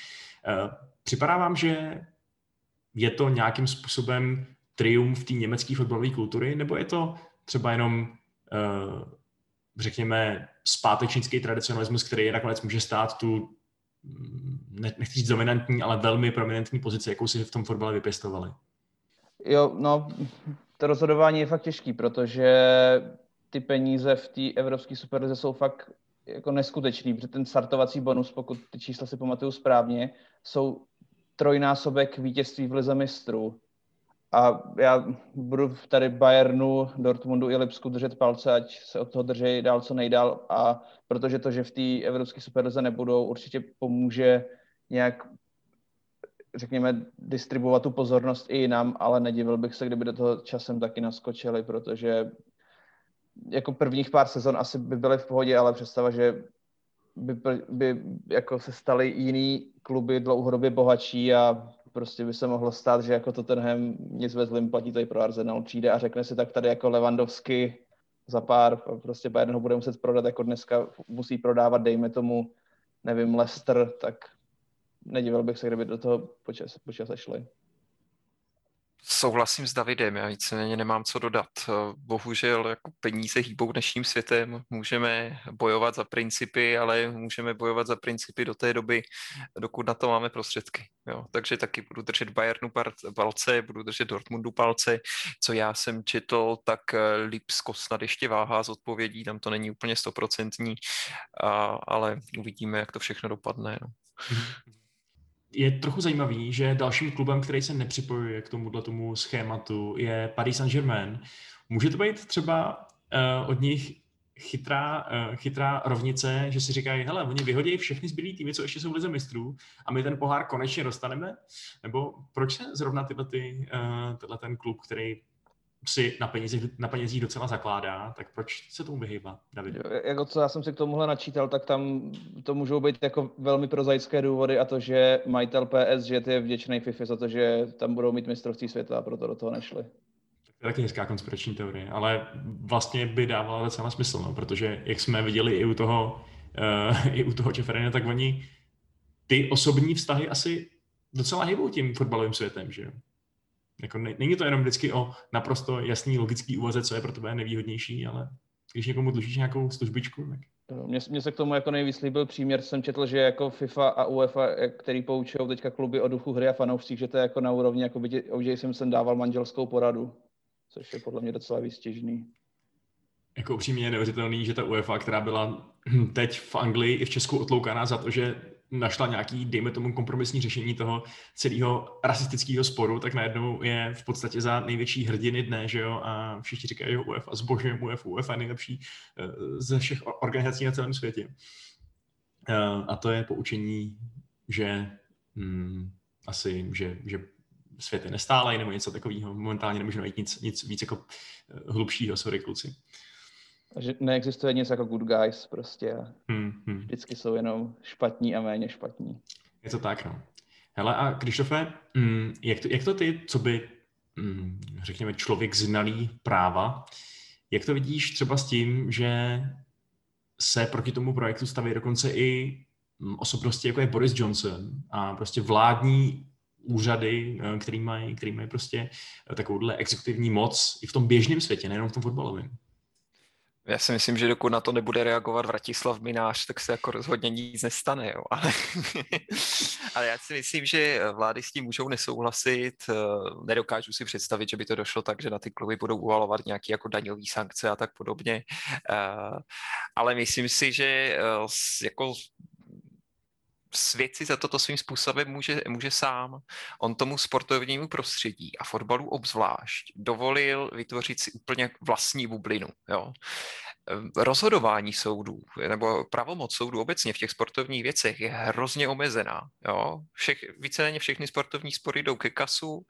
Uh, připadá vám, že je to nějakým způsobem triumf té německé fotbalové kultury, nebo je to třeba jenom, uh, řekněme, zpátečnický tradicionalismus, který nakonec může stát tu, ne, nechci říct dominantní, ale velmi prominentní pozici, jakou si v tom fotbale vypěstovali. Jo, no, to rozhodování je fakt těžký, protože ty peníze v té evropské superlize jsou fakt jako neskutečný, protože ten startovací bonus, pokud ty čísla si pamatuju správně, jsou trojnásobek vítězství v lize mistrů. A já budu tady Bayernu, Dortmundu i Lipsku držet palce, ať se od toho drží dál co nejdál. A protože to, že v té evropské superlize nebudou, určitě pomůže nějak řekněme, distribuovat tu pozornost i jinam, ale nedivil bych se, kdyby do toho časem taky naskočili, protože jako prvních pár sezon asi by byly v pohodě, ale představa, že by, by jako se staly jiný kluby dlouhodobě bohatší a prostě by se mohlo stát, že jako Tottenham nic ve zlým platí tady pro Arsenal přijde a řekne si tak tady jako Levandovsky za pár, prostě Bayern ho bude muset prodat, jako dneska musí prodávat, dejme tomu, nevím, Leicester, tak nedivil bych se, kdyby do toho počas, počas šli. Souhlasím s Davidem, já víceméně nemám co dodat. Bohužel jako peníze hýbou dnešním světem, můžeme bojovat za principy, ale můžeme bojovat za principy do té doby, dokud na to máme prostředky. Jo, takže taky budu držet Bayernu palce, budu držet Dortmundu palce. Co já jsem četl, tak eh, Lipsko snad ještě váhá z odpovědí, tam to není úplně stoprocentní, ale uvidíme, jak to všechno dopadne. No. Je trochu zajímavý, že dalším klubem, který se nepřipojuje k tomuhle tomu schématu, je Paris Saint-Germain. Může to být třeba uh, od nich chytrá, uh, chytrá rovnice, že si říkají, hele, oni vyhodí všechny zbylý týmy, co ještě jsou v lize mistrů a my ten pohár konečně dostaneme? Nebo proč se zrovna tyhle, ty, uh, tyhle ten klub, který si na penězích, na penězích docela zakládá, tak proč se tomu vyhýbá, David? Jako co já jsem si k tomuhle načítal, tak tam to můžou být jako velmi prozaické důvody a to, že majitel PSG je vděčný FIFA za to, že tam budou mít mistrovství světa a proto do toho nešli. To je taky hezká konspirační teorie, ale vlastně by dávala docela smysl, no, protože jak jsme viděli i u toho, uh, i u toho Čeferina, tak oni ty osobní vztahy asi docela hýbou tím fotbalovým světem, že jo? Jako ne, není to jenom vždycky o naprosto jasný logický úvaze, co je pro tebe nejvýhodnější, ale když někomu dlužíš nějakou službičku, tak... Mně, mně se k tomu jako nejvíc líbil příměr, jsem četl, že jako FIFA a UEFA, který poučují teďka kluby o duchu hry a fanoušcích, že to je jako na úrovni, jako by OJ Simpson dával manželskou poradu, což je podle mě docela výstěžný. Jako upřímně je neuvěřitelný, že ta UEFA, která byla teď v Anglii i v Česku otloukaná za to, že našla nějaký, dejme tomu, kompromisní řešení toho celého rasistického sporu, tak najednou je v podstatě za největší hrdiny dne, že jo, a všichni říkají, že UEFA zbožňujeme UEFA, UEFA je nejlepší eh, ze všech organizací na celém světě. Eh, a to je poučení, že hmm, asi, že, že svět je nestálej nebo něco takového. Momentálně nemůžeme najít nic, nic víc jako eh, hlubšího, sorry kluci. Takže neexistuje nic jako good guys prostě. Hmm, hmm. Vždycky jsou jenom špatní a méně špatní. Je to tak, no. Hele a Krištofe, mm, jak, to, jak to ty, co by, mm, řekněme, člověk znalý práva, jak to vidíš třeba s tím, že se proti tomu projektu staví dokonce i mm, osobnosti, jako je Boris Johnson a prostě vládní úřady, eh, který mají, který mají prostě takovouhle exekutivní moc i v tom běžném světě, nejenom v tom fotbalovém. Já si myslím, že dokud na to nebude reagovat Vratislav Minář, tak se jako rozhodně nic nestane. Jo. Ale, ale já si myslím, že vlády s tím můžou nesouhlasit. Eh, nedokážu si představit, že by to došlo tak, že na ty kluby budou uvalovat nějaké jako daňové sankce a tak podobně. Eh, ale myslím si, že eh, jako svět si za toto svým způsobem může, může sám. On tomu sportovnímu prostředí a fotbalu obzvlášť dovolil vytvořit si úplně vlastní bublinu. Jo. Ehm, rozhodování soudů nebo pravomoc soudů obecně v těch sportovních věcech je hrozně omezená. Jo. Všech, víceméně všechny sportovní spory jdou ke kasu,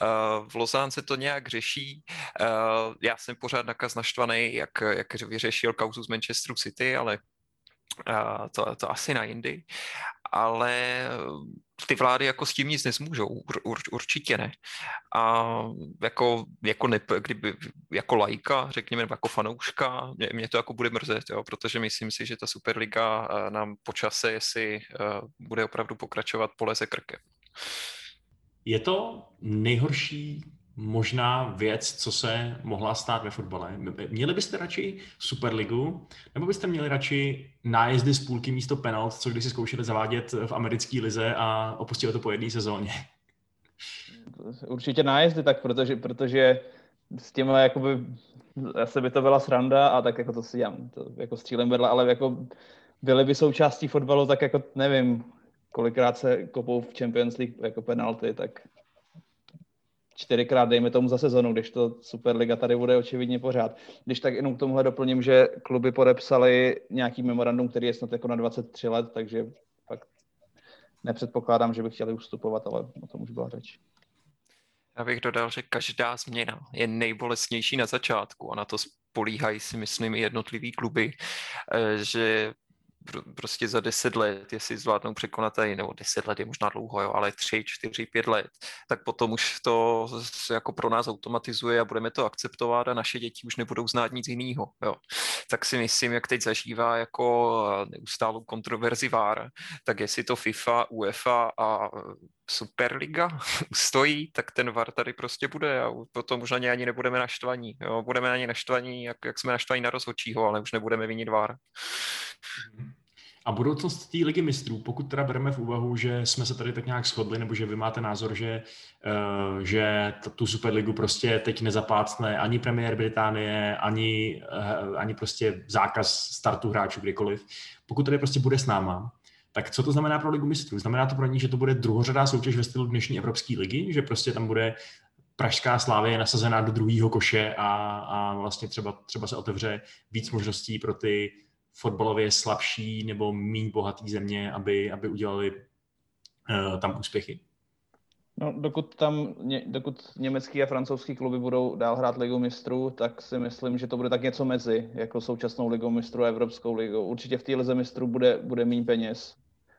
ehm, v Lozán se to nějak řeší. Ehm, já jsem pořád nakaz naštvaný, jak, jak vyřešil kauzu z Manchesteru City, ale to, to asi na jindy ale ty vlády jako s tím nic nezmůžou, ur, ur, určitě ne. A jako, jako, ne, kdyby, jako lajka, řekněme, jako fanouška, mě, mě to jako bude mrzet, jo, protože myslím si, že ta Superliga eh, nám po čase, jestli uh, bude opravdu pokračovat, poleze krkem. Je to nejhorší možná věc, co se mohla stát ve fotbale. Měli byste radši Superligu, nebo byste měli radši nájezdy z půlky místo penalt, co když si zkoušeli zavádět v americké lize a opustili to po jedné sezóně? Určitě nájezdy, tak protože, protože s těma jakoby, asi by to byla sranda a tak jako to si dělám, to jako střílem vedle, ale jako byly by součástí fotbalu, tak jako nevím, kolikrát se kopou v Champions League jako penalty, tak čtyřikrát, dejme tomu za sezonu, když to Superliga tady bude očividně pořád. Když tak jenom k tomuhle doplním, že kluby podepsali nějaký memorandum, který je snad jako na 23 let, takže fakt nepředpokládám, že by chtěli ustupovat, ale o tom už byla řeč. Já bych dodal, že každá změna je nejbolestnější na začátku a na to spolíhají si myslím i jednotlivý kluby, eh, že prostě za deset let, jestli zvládnou překonat tady, nebo deset let je možná dlouho, jo, ale tři, čtyři, pět let, tak potom už to jako pro nás automatizuje a budeme to akceptovat a naše děti už nebudou znát nic jiného. Jo. Tak si myslím, jak teď zažívá jako neustálou kontroverzi VAR, tak jestli to FIFA, UEFA a Superliga stojí, tak ten VAR tady prostě bude a potom už na ně ani nebudeme naštvaní. Jo? Budeme na ně naštvaní, jak, jak jsme naštvaní na rozhodčího, ale už nebudeme vinit VAR. Mhm. A budoucnost té ligy mistrů, pokud teda bereme v úvahu, že jsme se tady tak nějak shodli, nebo že vy máte názor, že, uh, že tu Superligu prostě teď nezapácne ani premiér Británie, ani, uh, ani prostě zákaz startu hráčů kdykoliv, pokud tady prostě bude s náma, tak co to znamená pro ligu mistrů? Znamená to pro ní, že to bude druhořadá soutěž ve stylu dnešní Evropské ligy, že prostě tam bude pražská slávě nasazená do druhého koše a, a vlastně třeba, třeba se otevře víc možností pro ty fotbalově slabší nebo méně bohatý země, aby, aby udělali uh, tam úspěchy. No, dokud tam, dokud německý a francouzský kluby budou dál hrát ligu mistrů, tak si myslím, že to bude tak něco mezi, jako současnou ligou mistrů a Evropskou ligou. Určitě v té lize mistrů bude, bude méně peněz,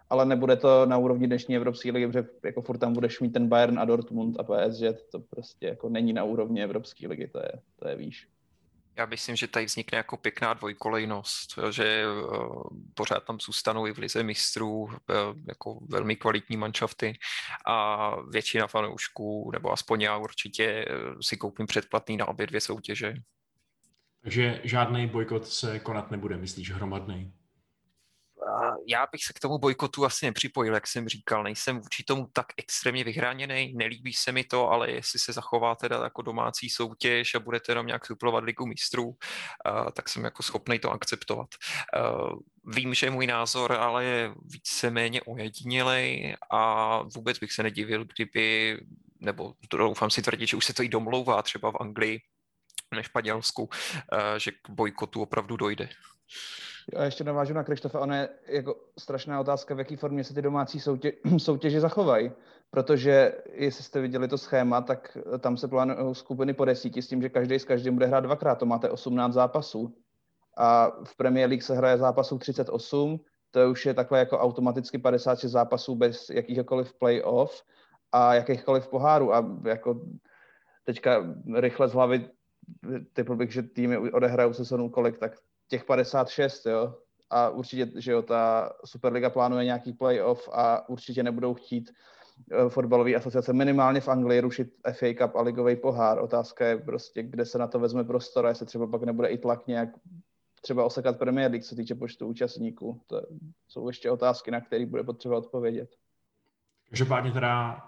ale nebude to na úrovni dnešní Evropské ligy, protože jako furt tam budeš mít ten Bayern a Dortmund a PSG, to prostě jako není na úrovni Evropské ligy, to je, to je výš. Já myslím, že tady vznikne jako pěkná dvojkolejnost, že uh, pořád tam zůstanou i v lize mistrů uh, jako velmi kvalitní manšafty a většina fanoušků, nebo aspoň já určitě uh, si koupím předplatný na obě dvě soutěže. Takže žádný bojkot se konat nebude, myslíš, hromadný? Já bych se k tomu bojkotu asi nepřipojil, jak jsem říkal, nejsem vůči tomu tak extrémně vyhraněný, nelíbí se mi to, ale jestli se zachová teda jako domácí soutěž a budete jenom nějak suplovat ligu mistrů, uh, tak jsem jako schopný to akceptovat. Uh, vím, že můj názor ale je víceméně ojedinělej a vůbec bych se nedivil, kdyby, nebo doufám si tvrdit, že už se to i domlouvá třeba v Anglii, než Španělsku, že k bojkotu opravdu dojde. Já ještě navážu na Krištofa, ono je jako strašná otázka, v jaké formě se ty domácí soutě, soutěže zachovají. Protože jestli jste viděli to schéma, tak tam se plánují skupiny po desíti s tím, že každý s každým bude hrát dvakrát. To máte 18 zápasů. A v Premier League se hraje zápasů 38, to už je takhle jako automaticky 56 zápasů bez jakýchkoliv playoff a jakýchkoliv pohárů. A jako teďka rychle z hlavy typu bych, že týmy odehrajou sezonu kolik, tak těch 56, jo. A určitě, že jo, ta Superliga plánuje nějaký playoff a určitě nebudou chtít uh, fotbalové asociace minimálně v Anglii rušit FA Cup a ligový pohár. Otázka je prostě, kde se na to vezme prostor a jestli třeba pak nebude i tlak nějak třeba osekat Premier League, co týče počtu účastníků. To jsou ještě otázky, na které bude potřeba odpovědět. Každopádně teda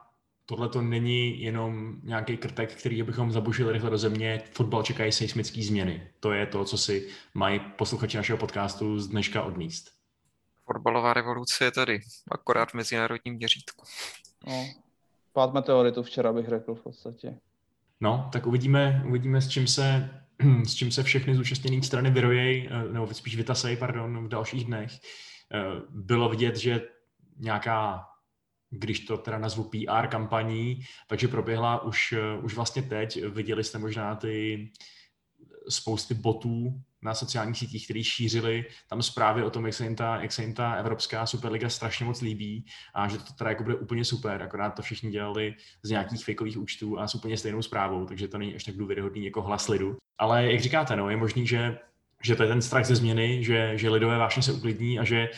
tohle to není jenom nějaký krtek, který bychom zabušili rychle do země. Fotbal čekají seismické změny. To je to, co si mají posluchači našeho podcastu z dneška odníst. Fotbalová revoluce je tady, akorát v mezinárodním měřítku. No, pád meteoritu včera bych řekl v podstatě. No, tak uvidíme, uvidíme s čím se s čím se všechny zúčastněné strany vyrojej, eh, nebo spíš vytasej, pardon, v dalších dnech. Eh, bylo vidět, že nějaká když to teda nazvu PR kampaní, takže proběhla už, už vlastně teď. Viděli jste možná ty spousty botů na sociálních sítích, které šířili tam zprávy o tom, jak se, jim ta, jak se jim ta Evropská Superliga strašně moc líbí a že to teda jako bude úplně super, akorát to všichni dělali z nějakých fakeových účtů a s úplně stejnou zprávou, takže to není až tak důvěryhodný jako hlas lidu. Ale jak říkáte, no, je možný, že, že to je ten strach ze změny, že, že lidové vášně se uklidní a že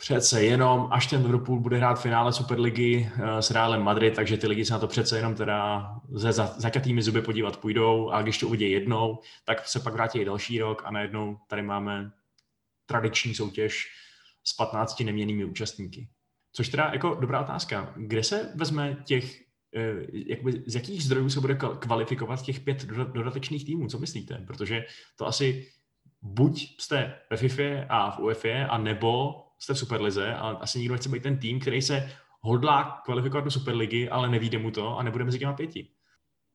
Přece jenom, až ten Liverpool bude hrát finále Superligy uh, s Realem Madrid, takže ty lidi se na to přece jenom teda ze zakatými zuby podívat půjdou a když to uvidí jednou, tak se pak vrátí další rok a najednou tady máme tradiční soutěž s 15 neměnými účastníky. Což teda jako dobrá otázka. Kde se vezme těch, uh, jakoby, z jakých zdrojů se bude kvalifikovat těch pět dodatečných týmů? Co myslíte? Protože to asi buď jste ve FIFA a v UEFA, a nebo jste v Superlize a asi nikdo nechce být ten tým, který se hodlá kvalifikovat do Superligy, ale nevíde mu to a nebude mezi těma pěti.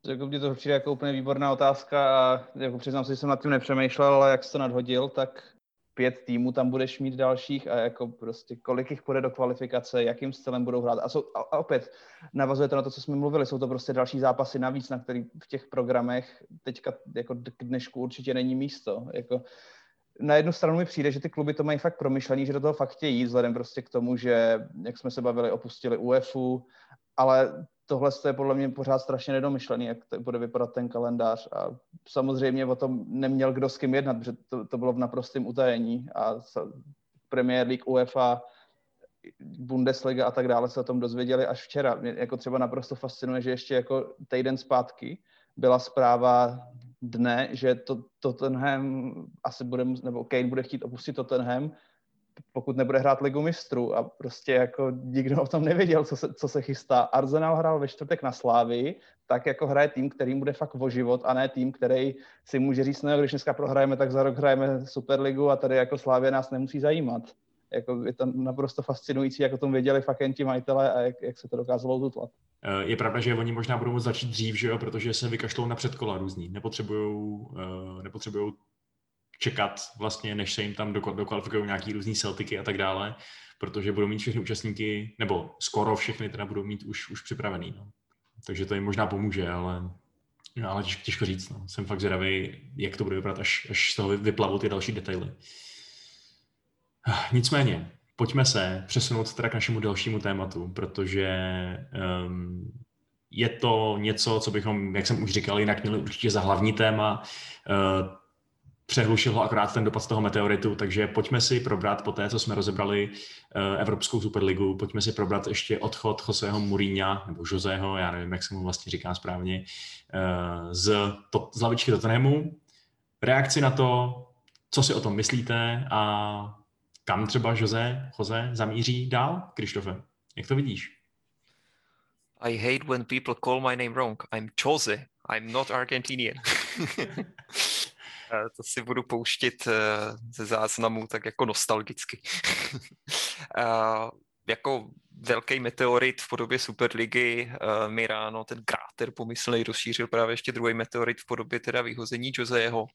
Jako mě to přijde jako úplně výborná otázka a jako přiznám se, že jsem nad tím nepřemýšlel, ale jak jsi to nadhodil, tak pět týmů tam budeš mít dalších a jako prostě kolik jich půjde do kvalifikace, jakým stylem budou hrát. A, jsou, a opět navazuje to na to, co jsme mluvili, jsou to prostě další zápasy navíc, na který v těch programech teďka jako k dnešku určitě není místo. Jako, na jednu stranu mi přijde, že ty kluby to mají fakt promyšlený, že do toho fakt chtějí, vzhledem prostě k tomu, že, jak jsme se bavili, opustili UEFu, ale tohle je podle mě pořád strašně nedomyšlený, jak to bude vypadat ten kalendář. A samozřejmě o tom neměl kdo s kým jednat, protože to, to bylo v naprostém utajení a Premier League, UEFA Bundesliga a tak dále se o tom dozvěděli až včera. Mě jako třeba naprosto fascinuje, že ještě jako týden zpátky byla zpráva dne, že to, Tottenham asi bude, nebo Kane bude chtít opustit Tottenham, pokud nebude hrát ligu mistrů a prostě jako nikdo o tom nevěděl, co se, co se chystá. Arsenal hrál ve čtvrtek na Slávii, tak jako hraje tým, kterým bude fakt o život a ne tým, který si může říct, no když dneska prohrajeme, tak za rok hrajeme Superligu a tady jako Slávě nás nemusí zajímat. Jako je to naprosto fascinující, jak o tom věděli fakt jen ti majitele a jak, jak se to dokázalo zutlat. Eh, je pravda, že oni možná budou moct začít dřív, že jo, protože se vykašlou na předkola různý. Nepotřebují uh, nepotřebujou čekat vlastně, než se jim tam dokvalifikují nějaký různý Celtiky a tak dále, protože budou mít všechny účastníky, nebo skoro všechny teda budou mít už, už připravený. No. Takže to jim možná pomůže, ale, no, ale těžko říct. No. Jsem fakt zvědavý, jak to bude vypadat, až, až z toho vyplavou ty další detaily. Nicméně, pojďme se přesunout teda k našemu dalšímu tématu, protože um, je to něco, co bychom, jak jsem už říkal, jinak měli určitě za hlavní téma. Uh, přehlušil ho akorát ten dopad z toho meteoritu, takže pojďme si probrat po té, co jsme rozebrali uh, Evropskou superligu, pojďme si probrat ještě odchod Joseho Mourinha, nebo Joseho, já nevím, jak se mu vlastně říká správně, uh, z, to, z lavičky Tottenhamu. Reakci na to, co si o tom myslíte a kam třeba Jose, Jose zamíří dál, Krištofe? Jak to vidíš? I hate when people call my name wrong. I'm Jose. I'm not Argentinian. Eh, to si budu pouštět eh, ze záznamu tak jako nostalgicky. jako velký meteorit v podobě Superligy mi ráno ten kráter pomyslný rozšířil právě ještě druhý meteorit v podobě teda vyhození Joseho.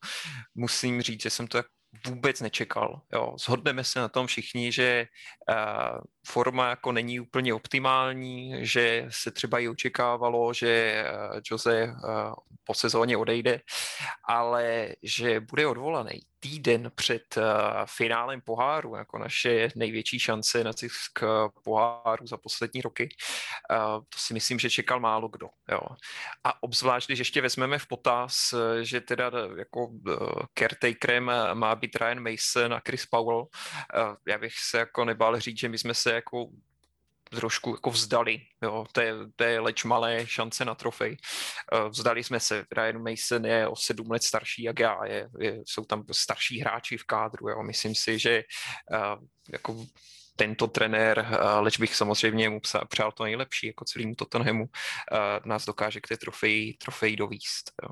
Musím říct, že jsem to vůbec nečekal. Jo. Zhodneme se na tom všichni, že uh, forma jako není úplně optimální, že se třeba i očekávalo, že uh, Jose uh, po sezóně odejde, ale že bude odvolaný týden před uh, finálem poháru, jako naše největší šance na zisk poháru za poslední roky, to si myslím, že čekal málo kdo. Jo. A obzvlášť, když ještě vezmeme v potaz, že teda jako caretakerem má být Ryan Mason a Chris Powell, já bych se jako nebál říct, že my jsme se jako trošku jako vzdali, jo, to je leč malé šance na trofej. Eh, vzdali jsme se, Ryan Mason je o sedm let starší jak já, je, je, jsou tam starší hráči v kádru, jo. myslím si, že uh, jako tento trenér, uh, leč bych samozřejmě mu přál to nejlepší, jako celému Tottenhamu, nás dokáže k té trofeji, trofeji dovíst. Jo.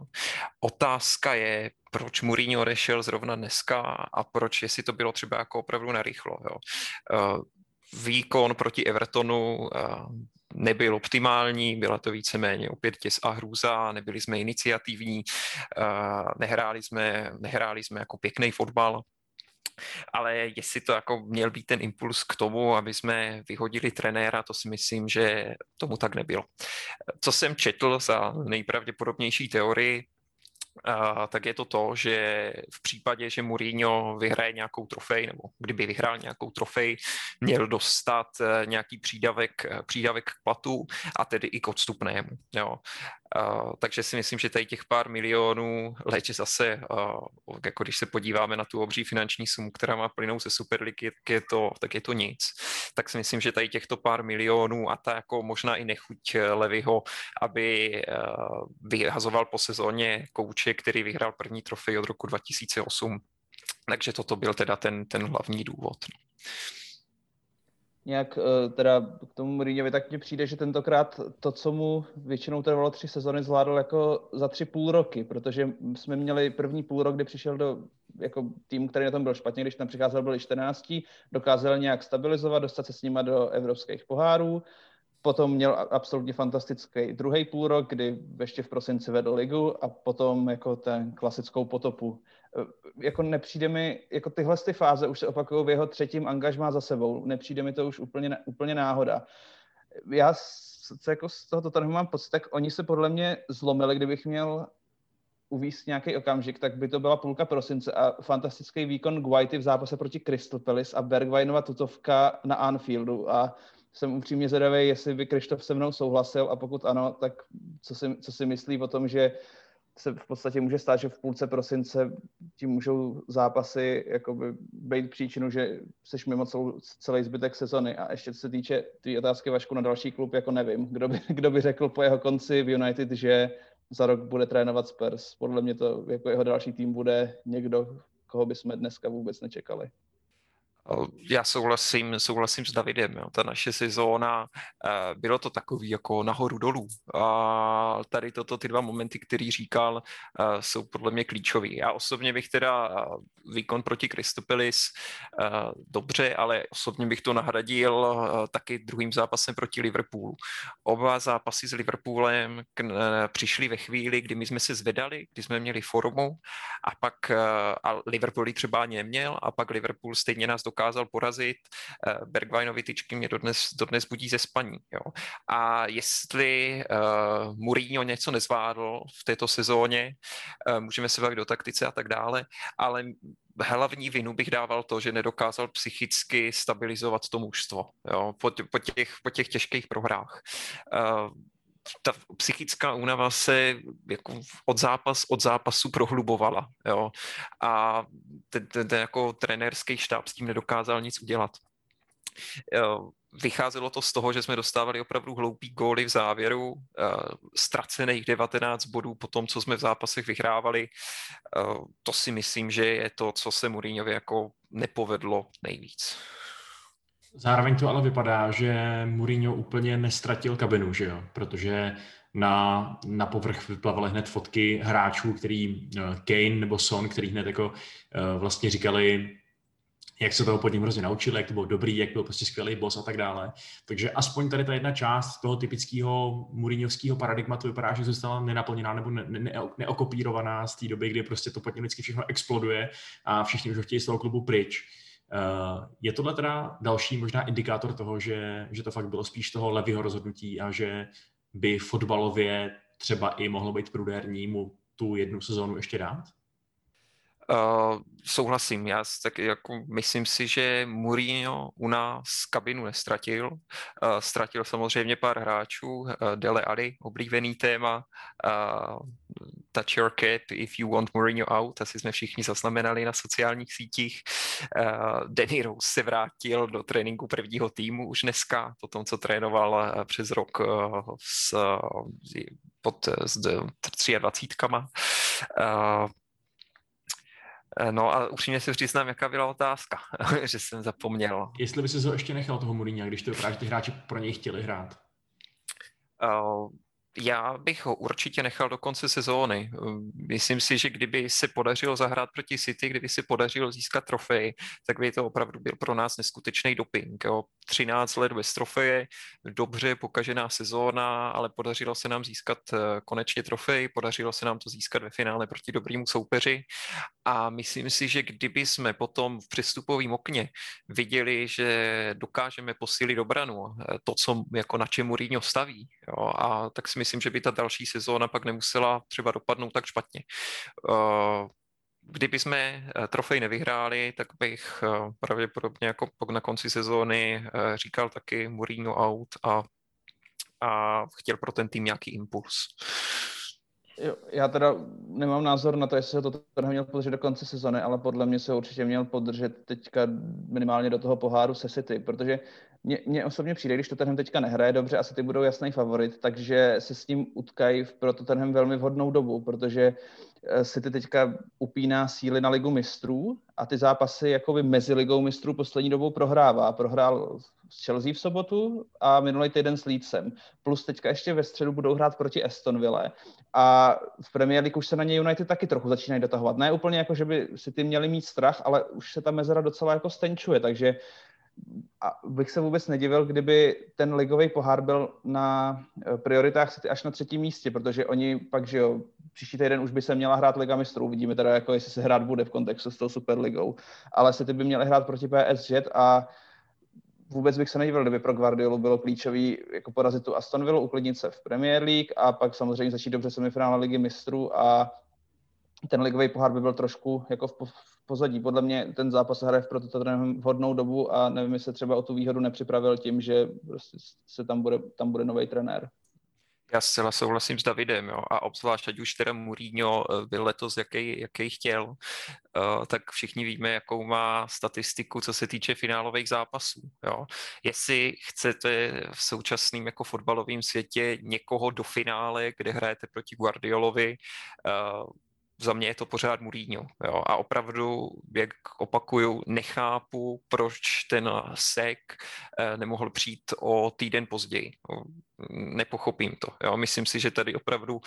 Otázka je, proč Mourinho odešel zrovna dneska a proč, jestli to bylo třeba jako opravdu narychlo. Jo. Výkon proti Evertonu eh, nebyl optimální, byla to víceméně opět těs a hrůza, nebyli jsme iniciativní, eh, nehráli jsme, nehráli jsme jako pěkný fotbal, ale jestli to jako měl být ten impuls k tomu, aby jsme vyhodili trenéra, to si myslím, že tomu tak nebylo. Co jsem četl za nejpravděpodobnější teorii, Tak je to to, že v případě, že Mourinho vyhraje nějakou trofej, nebo kdyby vyhrál nějakou trofej, měl dostat uh, nějaký přídavek, uh, přídavek k platu a tedy i k odstupnému. Jo. Takže si myslím, že tady těch pár milionů, leč zase, uh, jako když se podíváme na tu obří finanční sumu, která má plynout ze Superligy, tak je to, tak je to nic. Tak si myslím, že tady těchto pár milionů a ta jako možná i nechuť Levyho, aby vyhazoval po sezóně kouče, který vyhrál první trofej od roku 2008. Takže toto byl teda ten, ten hlavní důvod. No nějak eh, teda k tomu Mourinhovi, tak mně přijde, že tentokrát to, co mu většinou trvalo tři sezony, zvládl jako za tři půl roky, protože jsme měli první půl rok, kdy přišel do jako tým, který na tom byl špatně, když tam přicházel, byli 14, dokázal nějak stabilizovat, dostat se s nima do evropských pohárů, potom měl absolutně fantastický druhý půl rok, kdy ještě v prosinci vedl ligu a potom jako ten klasickou potopu jako nepřijde mi, jako tyhle ty fáze už se opakují v jeho třetím angažmá za sebou, nepřijde mi to už úplně, úplně náhoda. Já co jako z toho Tottenhamu mám pocit, tak oni se podle mě zlomili, kdybych měl uvíct nějaký okamžik, tak by to byla půlka prosince a fantastický výkon Guaity v zápase proti Crystal Palace a Bergwijnova tutovka na Anfieldu a jsem upřímně zvědavý, jestli by Krištof se mnou souhlasil a pokud ano, tak co si, co si myslí o tom, že se v podstatě může stát, že v půlce prosince tím můžou zápasy jakoby být příčinu, že jsi mimo celou, celý zbytek sezony. A ještě se týče té otázky Vašku na další klub, jako nevím, kdo by, kdo by řekl po jeho konci v United, že za rok bude trénovat Spurs. Podle mě to jako jeho další tým bude někdo, koho bychom dneska vůbec nečekali. Já souhlasím, souhlasím s Davidem. Jo. Ta naše sezóna, eh, bylo to takový jako nahoru dolů. A tady toto, ty dva momenty, který říkal, eh, jsou podle mě klíčový. Já osobně bych teda eh, výkon proti Kristopelis dobře, ale osobně bych to nahradil taky druhým zápasem proti Liverpoolu. Oba zápasy s Liverpoolem přišly ve chvíli, kdy my jsme se zvedali, kdy jsme měli formu a pak a Liverpool třeba neměl a pak Liverpool stejně nás dokázal dokázal porazit. Eh, Bergwijnovi tyčky mě dodnes, dodnes budí ze spaní. Jo. A jestli uh, Mourinho něco nezvládl v této sezóně, uh, můžeme se bavit o taktice a tak dále, ale hlavní vinu bych dával to, že nedokázal psychicky stabilizovat to mužstvo jo, po, po, těch, po těch těžkých prohrách. Uh, ta psychická únava se jako od, zápas, od zápasu prohlubovala. Jo? A ten, ten, ten jako trenérský štáb s tím nedokázal nic udělat. Jo, vycházelo to z toho, že jsme dostávali opravdu hloupý góly v závěru, ztracených 19 bodů po tom, co jsme v zápasech vyhrávali. To si myslím, že je to, co se Mourinhovi jako nepovedlo nejvíc. Zároveň to ale vypadá, že Mourinho úplně nestratil kabinu, že jo? Protože na, na povrch vyplavaly hned fotky hráčů, který uh, Kane nebo Son, který hned jako uh, vlastně říkali, jak se toho pod ním hrozně naučili, jak to bylo dobrý, jak byl prostě skvělý boss a tak dále. Takže aspoň tady ta jedna část toho typického Mourinhovského paradigmatu vypadá, že zůstala nenaplněná nebo ne, ne, neokopírovaná z té doby, kdy prostě to pod ním vždycky všechno exploduje a všichni už ho chtějí z toho klubu pryč. Eh, je tohle teda další možná indikátor toho, že, že to fakt bylo spíš toho levého rozhodnutí a že by fotbalově třeba i mohlo být prudérní mu tu jednu sezónu ještě dát? Uh, souhlasím, já tak jako myslím si, že Mourinho u nás kabinu nestratil. Uh, ztratil samozřejmě pár hráčů, uh, Dele Ali, oblíbený téma, uh, touch your cap if you want Mourinho out, asi jsme všichni zaznamenali na sociálních sítích. Uh, Danny Rose se vrátil do tréninku prvního týmu už dneska, po tom, co trénoval přes rok uh, s, pod s 23. Uh, Eh, no a upřímně si přiznám, jaká byla otázka, že jsem zapomněl. Jestli by si ho ještě nechal toho Mourinho, když to že ty hráči pro něj chtěli hrát. Uh, já bych ho určitě nechal do konce sezóny. Myslím si, že kdyby se podařilo zahrát proti City, kdyby se podařilo získat trofej, tak by to opravdu byl pro nás neskutečný doping. Jo. 13 let bez trofeje, dobře pokažená sezóna, ale podařilo se nám získat eh, konečně trofej, podařilo se nám to získat ve finále proti dobrému soupeři a myslím si, že kdyby jsme potom v přestupovém okně viděli, že dokážeme posílit obranu, eh, to, co jako na čem Mourinho staví, jo, a tak si že by ta další sezóna pak nemusela třeba dopadnout tak špatně. Uh, kdyby jsme eh, trofej nevyhráli, tak bych eh, pravděpodobně jako na konci sezóny říkal taky Mourinho out a, a chtěl pro ten tým nějaký impuls. Jo, já teda nemám názor na to, jestli se to Tottenham měl podržet do konce sezony, ale podle mě se určitě měl podržet teďka minimálně do toho poháru se City, protože mně, mně osobně přijde, když Tottenham teďka nehraje dobře, asi ty budou jasný favorit, takže se s tím utkají pro Tottenham velmi vhodnou dobu, protože eh, City teďka upíná síly na ligu mistrů a ty zápasy jakoby mezi ligou mistrů poslední dobou prohrává. Prohrál s Chelsea v sobotu a minulý týden s Leedsem. Plus teďka ještě ve středu budou hrát proti Astonville. A v Premier League už se na ně United taky trochu začínají dotahovat. Ne úplně jako, že by si ty měli mít strach, ale už se ta mezera docela jako stenčuje, takže a bych se vůbec nedivil, kdyby ten ligový pohár byl na eh, prioritách City až na třetím místě, protože oni pak, že jo, příští týden už by se měla hrát Liga mistrů, vidíme teda, jako jestli se hrát bude v kontextu s tou Superligou, ale City by měly hrát proti PSG a vůbec bych se nedivil, kdyby pro Guardiolu bylo klíčový jako porazit tu Aston Villa, uklidnit se v Premier League a pak samozřejmě začít dobře semifinále Ligy mistrů a ten ligový pohár by byl trošku jako v pozadí. Podle mě ten zápas hraje v proto vhodnou dobu a nevím, jestli třeba o tu výhodu nepřipravil tím, že prostě se tam bude, tam bude nový trenér. Já zcela souhlasím s Davidem, jo. a obzvlášť, ať už teda Mourinho eh, byl letos, jaký, jaký chtěl, uh, tak všichni víme, jakou má statistiku, co se týče finálových zápasů. Jo. Jestli chcete v současném jako fotbalovém světě někoho do finále, kde hrajete proti Guardiolovi, uh, za mě je to pořád Mourinho. Jo? A opravdu, jak opakuju, nechápu, proč ten sek eh, nemohl přijít o týden později. Nepochopím to. Jo? Myslím si, že tady opravdu uh,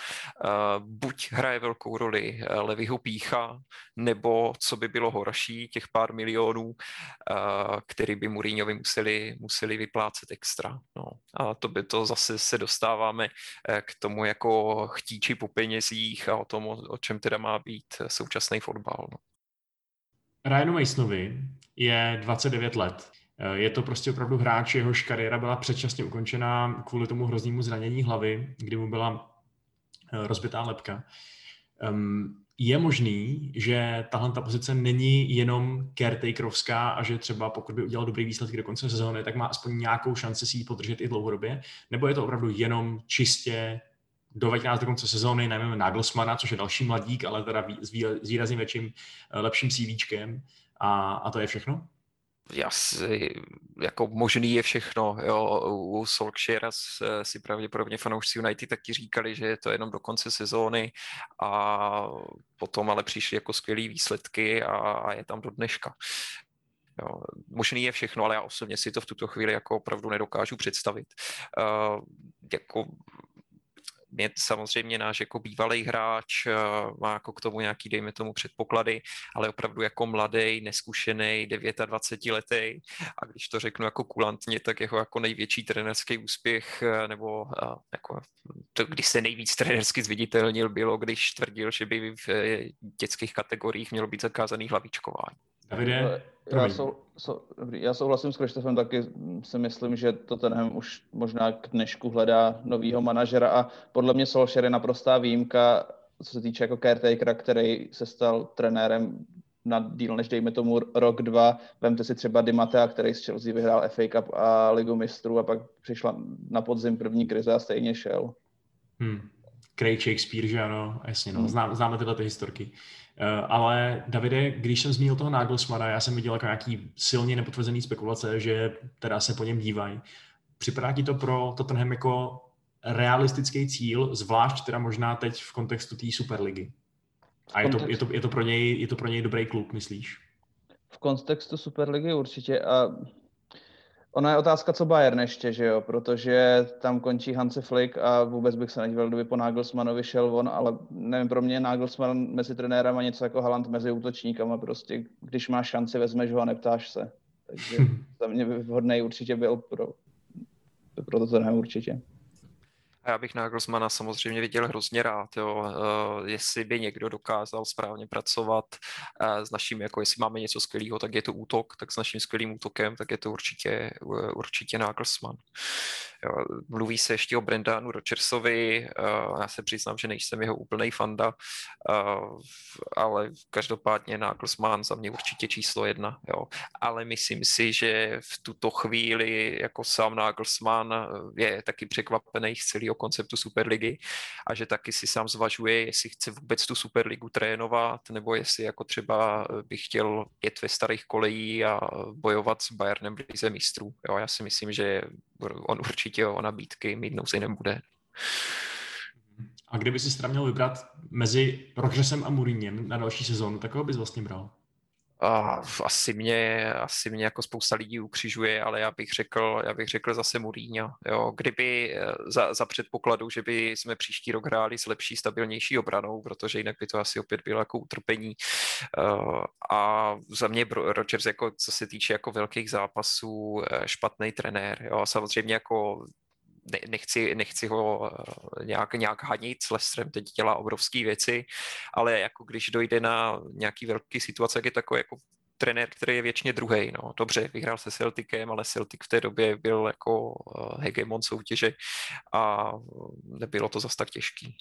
buď hraje velkou roli uh, Levyho pícha, nebo co by bylo horší, těch pár milionů, uh, který by Mourinhovi museli, museli vyplácet extra. No. A to by to zase se dostáváme k tomu jako chtíči po penězích a o tom, o, o čem teda má být současný fotbal. No. Ryanu Masonovi je 29 let. Je to prostě opravdu hráč, jehož kariéra byla předčasně ukončena kvůli tomu hroznému zranění hlavy, kdy mu byla eh, rozbitá lepka. Je možný, že tahle ta pozice není jenom caretakerovská a že třeba pokud by udělal dobrý výsledky do konce sezóny, tak má aspoň nějakou šanci si ji podržet i dlouhodobě? Nebo je to opravdu jenom čistě doveď nás do konce sezóny, najmeme Nagelsmana, což je další mladík, ale teda s výrazně větším, eh, lepším CVčkem a, a to je všechno? Asi, jako možný je všechno, jo, u Solskjaera si pravděpodobně fanoušci United taky říkali, že je to jenom do konce sezóny a potom ale přišly jako skvělé výsledky a, a je tam do dneška. Jo, možný je všechno, ale já osobně si to v tuto chvíli jako opravdu nedokážu představit. Uh, jako mě samozřejmě náš jako bývalý hráč eh, má jako k tomu nějaký, dejme tomu, předpoklady, ale opravdu jako mladý, neskušený, 29 letý a když to řeknu jako kulantně, tak jeho jako největší trenerský úspěch, eh, nebo eh, jako to, když se nejvíc trenersky zviditelnil, bylo, když tvrdil, že by v dětských kategoriích mělo být zakázaný hlavičkování. Davide, já, sou, sou, dobrý, já souhlasím s Krištofem, taky si myslím, že to tenhle už možná k dnešku hledá novýho manažera a podle mě Solskjaer je naprostá výjimka, co se týče jako caretakera, který se stal trenérem na díl než dejme tomu rok, dva. Vemte si třeba Dimatea, který z Chelsea vyhrál FA Cup a Ligu mistrů a pak přišla na podzim první krize a stejně šel. Hmm. Craig Shakespeare, že ano, jasně, no. Zná, známe tyhle ty historky. Uh, ale Davide, když jsem zmínil toho Nagelsmana, já jsem viděl jako nějaký silně nepotvrzený spekulace, že teda se po něm dívají. Připadá ti to pro Tottenham jako realistický cíl, zvlášť teda možná teď v kontextu té Superligy? A je to, je, to, je, to pro něj, je to pro něj dobrý klub, myslíš? V kontextu Superligy určitě. A Ona je otázka, co Bayern ještě, že jo, protože tam končí Hanse Flick a vůbec bych se nedíval, kdyby po Nagelsmanovi šel on, ale nevím, pro mě Nagelsmann mezi trenérem něco jako Haland mezi útočníkama, prostě když máš šanci, vezmeš ho a neptáš se. Takže za mě vhodný určitě byl pro, pro to tenhle určitě. A já bych Nagelsmana samozřejmě viděl hrozně rád, jo. Uh, jestli by někdo dokázal správně pracovat uh, s naším, jako jestli máme něco skvělého, tak je to útok, tak s naším skvělým útokem, tak je to určitě, uh, určitě Nagelsmann. Mluví se ještě o Brendanu Rogersovi, uh, já se přiznám, že nejsem jeho úplný fanda, uh, ale každopádně Nagelsmann za mě určitě číslo jedna, jo. Ale myslím si, že v tuto chvíli jako sám Nagelsmann je taky překvapený z celého konceptu Superligy a že taky si sám zvažuje, jestli chce vůbec tu Superligu trénovat, nebo jestli jako třeba by chtěl jet ve starých kolejí a bojovat s Bayernem v lize mistrů. Jo, já si myslím, že on určitě o nabídky mít nouzi nebude. A kdyby si teda měl vybrat mezi Rodgersem a Mourinhem na další sezónu, tak koho bys vlastně bral? Uh, asi mě, asi mě jako spousta lidí ukřižuje, ale já bych řekl, já bych řekl zase Mourinho. Jo. Kdyby eh, za, za předpokladu, že by jsme příští rok hráli s lepší, stabilnější obranou, protože jinak by to asi opět bylo jako utrpení. Uh, a za mě Rodgers, jako, co se týče jako velkých zápasů, eh, špatný trenér. Jo. Samozřejmě jako nechci, nechci ho eh, nějak, nějak hanit, s Lestrem teď dělá obrovské věci, ale jako když dojde na nějaký velký situace, jak je takový jako trenér, který je věčně druhý. No. Dobře, vyhrál se Celticem, ale Celtic v té době byl jako eh, hegemon soutěže a nebylo to zas tak těžký.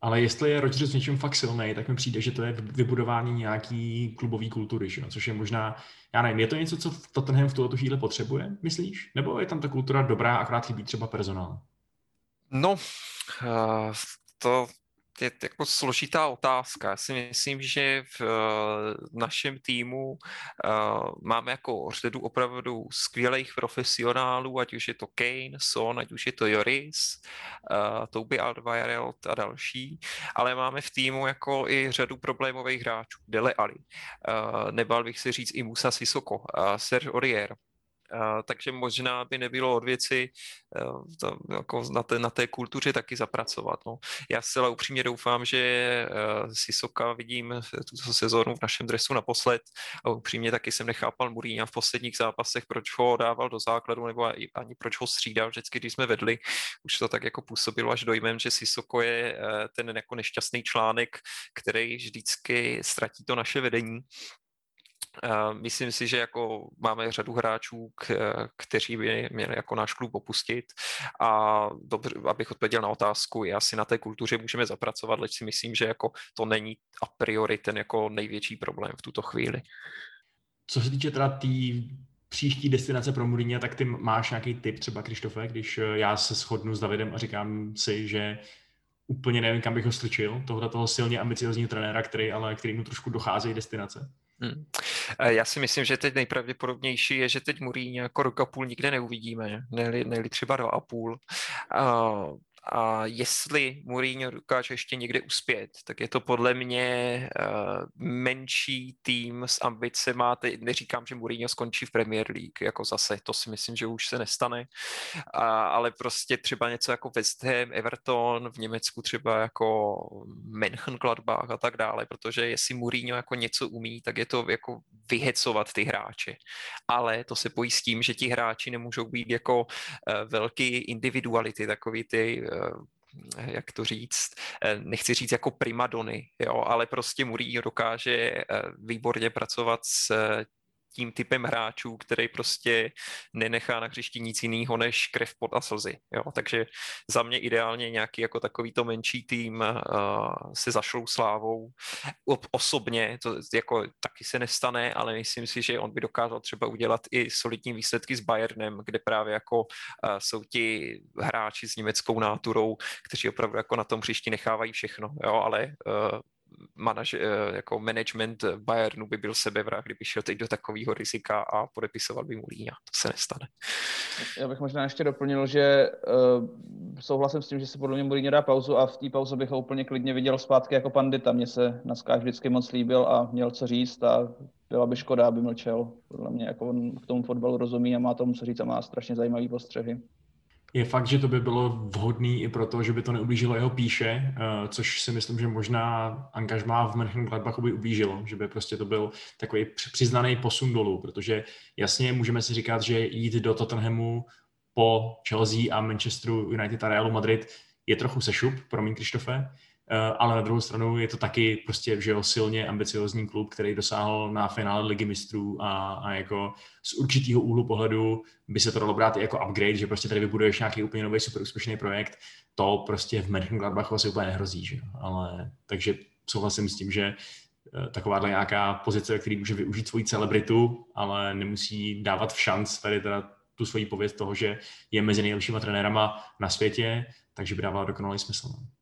Ale jestli je Rodgers něčím fakt silný, tak mi přijde, že to je vybudování nějaký klubový kultury, že? což je možná, já nevím, je to něco, co Tottenham v tuto chvíli potřebuje, myslíš? Nebo je tam ta kultura dobrá, akorát chybí třeba personál? No, uh, to je jako složitá otázka. Já si myslím, že v uh, našem týmu uh, máme jako řadu opravdu skvělých profesionálů, ať už je to Kane, Son, ať už je to Joris, uh, Toby Alderweireld a další, ale máme v týmu jako i řadu problémových hráčů. Dele Ali, nebal bych si říct i Musa Sissoko, uh, Serge Aurier, Takže možná by nebylo od věci uh, to, jako na, té, na té kultuře taky zapracovat. No. Já zcela upřímně doufám, že uh, Sisoka vidím tuto sezónu v našem dresu naposled a upřímně taky jsem nechápal Murína v posledních zápasech, proč ho dával do základu nebo ani proč ho střídal vždycky, když jsme vedli. Už to tak jako působilo až dojmem, že Sisoko je uh, ten jako nešťastný článek, který vždycky ztratí to naše vedení Myslím si, že jako máme řadu hráčů, kteří by měli jako náš klub opustit a dobře, abych odpověděl na otázku, já si na té kultuře můžeme zapracovat, ale si myslím, že jako to není a priori ten jako největší problém v tuto chvíli. Co se týče teda té tý příští destinace pro Mourinho, tak ty máš nějaký tip třeba, Krištofe, když eh, já se shodnu s Davidem a říkám si, že úplně nevím, kam bych ho strčil, tohle toho silně ambiciozního trenéra, který ale kterýmu trošku docházejí destinace. Hmm. Já si myslím, že teď nejpravděpodobnější je, že teď Mourinho jako rok a půl nikde neuvidíme, ne třeba dva a půl. A jestli Mourinho dokáže ještě někde uspět, tak je to podle mě uh, menší tým s ambicemi. Teď neříkám, že Mourinho skončí v Premier League, jako zase, to si myslím, že už se nestane, a, ale prostě třeba něco jako West Ham, Everton, v Německu třeba jako Mönchengladbach a tak dále, protože jestli Mourinho jako něco umí, tak je to jako vyhecovat ty hráče. Ale to se pojí s tím, že ti hráči nemůžou být jako uh, velký individuality, takový ty Eh, jak to říct, eh, nechci říct jako primadony, jo, ale prostě Mourinho dokáže eh, výborně pracovat s tím typem hráčů, který prostě nenechá na hřišti nic jiného než krev pod a slzy. Jo? Takže za mě ideálně nějaký jako takovýto menší tým uh, se zašlou slávou. Osobně to jako taky se nestane, ale myslím si, že on by dokázal třeba udělat i solidní výsledky s Bayernem, kde právě jako uh, jsou ti hráči s německou náturou, kteří opravdu jako na tom hřišti nechávají všechno, jo? ale uh, manaž, eh, jako management Bayernu by byl sebevrah, kdyby šel teď do takového rizika a podepisoval by Líňa. To se nestane. Já bych možná ještě doplnil, že uh, souhlasím s tím, že si podle mě Mourinho dá pauzu a v té pauze bych ho úplně klidně viděl zpátky jako pandita. Mně se Naskáš vždycky moc líbil a měl co říct a byla by škoda, aby mlčel. Podle mě jako on k tomu fotbalu rozumí a má tomu co říct a má strašně zajímavý postřehy je fakt, že to by bylo vhodný i proto, že by to neublížilo jeho píše, eh, což si myslím, že možná angažmá v Mönchengladbachu by ublížilo, že by prostě to byl takový přiznaný posun dolů, protože jasně můžeme si říkat, že jít do Tottenhamu po Chelsea a Manchesteru United a Realu Madrid je trochu sešup, promiň Krištofe, ale na druhou stranu je to taky prostě že jo, silně ambiciozní klub, který dosáhl na finále ligy mistrů a, a jako z určitého úhlu pohledu by se to dalo brát i jako upgrade, že prostě tady vybuduješ nějaký úplně nový super úspěšný projekt, to prostě v Mönchengladbachu asi úplně nehrozí, že ale takže souhlasím s tím, že eh, takováhle nějaká pozice, který může využít svoji celebritu, ale nemusí dávat v šanc tady teda tu svoji pověst toho, že je mezi nejlepšíma trenérama na světě, takže by dávala dokonalý smysl. No.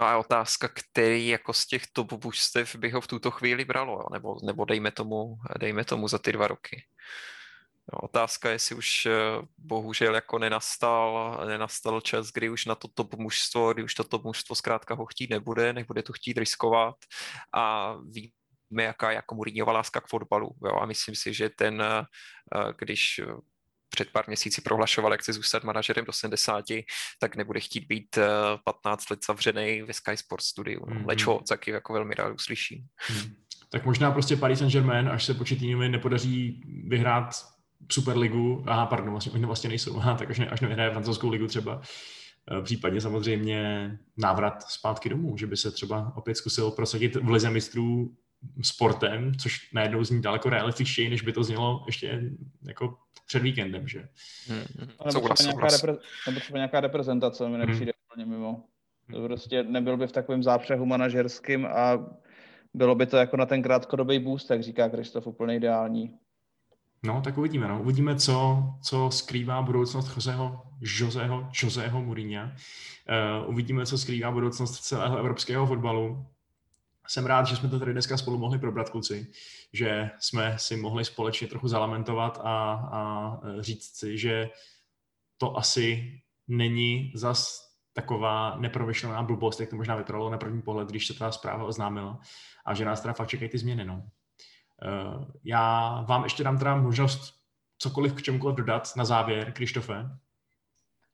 No a otázka, který jako z těch top božstev by ho v tuto chvíli bralo, jo? Nebo, nebo dejme, tomu, dejme tomu za ty dva roky. No, otázka je, jestli už eh, bohužel jako nenastal, nenastal čas, kdy už na to top mužstvo, kdy už to top mužstvo zkrátka ho chtít nebude, nebude to chtít riskovat a víme, jaká je jako Mourinhova láska k fotbalu. Jo? A myslím si, že ten, eh, když před pár měsíci prohlašoval, jak chce zůstat manažerem do 70, tak nebude chtít být 15 eh, let zavřený ve Sky Sports studiu. Mm-hmm. Leč ho taky jako velmi rád uslyší. Mm. Tak možná prostě Paris Saint-Germain, až se početními nepodaří vyhrát Superligu, aha, pardon, vlastně, oni vlastně nejsou, aha, tak až, ne, až nevyhraje francouzskou ligu třeba, eh, případně samozřejmě návrat zpátky domů, že by se třeba opět zkusil prosadit v lize mistrů sportem, což najednou zní daleko realističtěji, než by to znělo ještě jako před víkendem, že? Hmm, hmm. Nebo, třeba nějaká repre- nebo třeba nějaká reprezentace mi nepřijde hmm. úplně mimo. To prostě nebyl by v takovém zápřehu manažerským a bylo by to jako na ten krátkodobý boost, jak říká Kristof, úplně ideální. No, tak uvidíme. No. Uvidíme, co, co skrývá budoucnost Joseho, Joseho, Joseho Mourinha. Uh, uvidíme, co skrývá budoucnost celého evropského fotbalu. Jsem rád, že jsme to tady dneska spolu mohli probrat, kluci, že jsme si mohli společně trochu zalamentovat a, a říct si, že to asi není zas taková neprovyšlená blbost, jak to možná vypadalo na první pohled, když se ta zpráva oznámila a že nás teda fakt čekají ty změny. No. Uh, já vám ještě dám teda možnost cokoliv k čemukoliv dodat na závěr, Krištofe.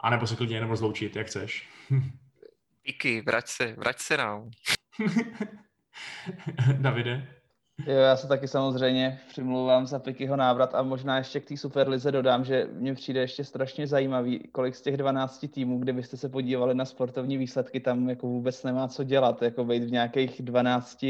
A nebo se klidně jenom rozloučit, jak chceš. Díky, vrať se, vrať se nám. Davide? Jo, já se taky samozřejmě přimlouvám za Pikyho návrat a možná ještě k té Superlize dodám, že mně přijde ještě strašně zajímavý, kolik z těch 12 týmů, kdybyste se podívali na sportovní výsledky, tam jako vůbec nemá co dělat, jako být v nějakých 12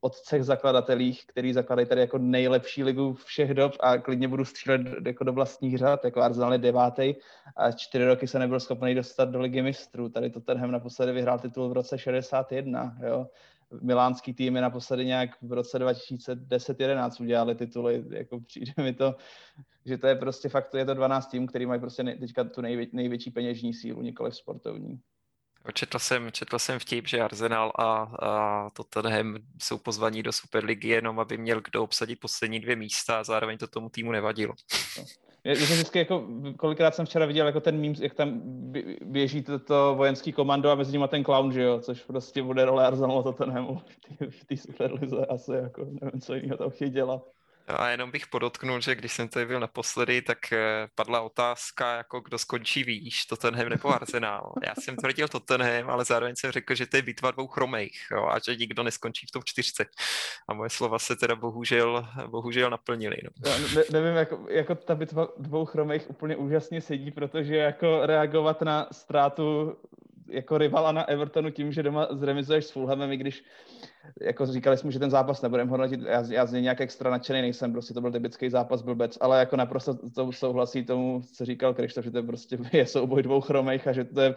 otcech zakladatelích, který zakladají tady jako nejlepší ligu všech dob a klidně budu střílet jako do vlastních řad, jako Arsenal je devátý a čtyři roky se nebyl schopný dostat do ligy mistrů. Tady to tenhle naposledy vyhrál titul v roce 61, jo milánský týmy naposledy nějak v roce 2010-11 udělali tituly, jako přijde mi to, že to je prostě fakt, je to 12 týmů, který mají prostě nej, teďka tu nejvě, největší peněžní sílu, nikoli sportovní. Četl jsem, četl jsem vtip, že Arsenal a, a Tottenham jsou pozvaní do Superligy jenom, aby měl kdo obsadit poslední dvě místa a zároveň to tomu týmu nevadilo. Je, je to vždycky jako, kolikrát jsem včera viděl jako ten mím, jak tam běží to, to vojenský komando a mezi nimi ten clown, že jo, což prostě bude role Arsenalu Tottenhamu v té Superlize asi, jako nevím, co jiného tam chtějí dělat. A jenom bych podotknul, že když jsem tady byl naposledy, tak eh, padla otázka, jako kdo skončí výš, Tottenham nebo Arsenal. Já jsem tvrdil Tottenham, ale zároveň jsem řekl, že to je bitva dvou chromejch jo, a že nikdo neskončí v tom čtyřce. A moje slova se teda bohužel, bohužel naplnily. No. Já ne, nevím, jako, jako ta bitva dvou chromejch úplně úžasně sedí, protože jako reagovat na ztrátu jako rivala na Evertonu tím, že doma zremizuješ s Fulhamem, i když jako říkali jsme, že ten zápas nebudeme hodnotit, já, já z něj nějak extra nadšený nejsem, prostě to byl typický zápas blbec, ale jako naprosto to souhlasí tomu, co říkal Krištof, že to prostě je souboj dvou chromejch a že to je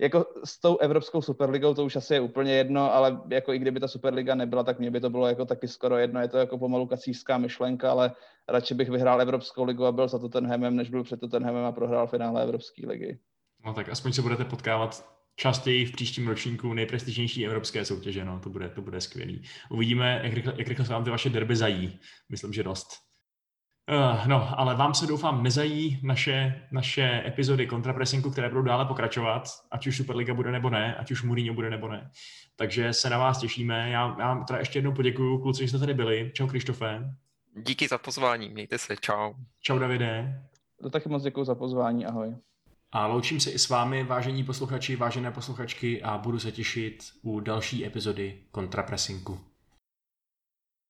jako s tou Evropskou superligou to už asi je úplně jedno, ale jako i kdyby ta Superliga nebyla, tak mě by to bylo jako taky skoro jedno. Je to jako pomalu kacířská myšlenka, ale radši bych vyhrál Evropskou ligu a byl za Tottenhamem, než byl před Tottenhamem a prohrál finále Evropské ligy. No tak aspoň se budete potkávat častěji v příštím ročníku nejprestižnější evropské soutěže. No, to bude, to bude skvělý. Uvidíme, jak rychle, jak rychle se vám ty vaše derby zají. Myslím, že dost. Uh, no, ale vám se doufám nezají naše, naše epizody kontrapresinku, které budou dále pokračovat, ať už Superliga bude nebo ne, ať už Mourinho bude nebo ne. Takže se na vás těšíme. Já, já vám teda ještě jednou poděkuju, kluci, že jste tady byli. Čau, Krištofe. Díky za pozvání, mějte se, čau. Čau, Davide. To taky moc děkuji za pozvání, ahoj. A loučím se i s vámi, vážení posluchači, vážené posluchačky a budu se těšit u další epizody Kontrapresinku.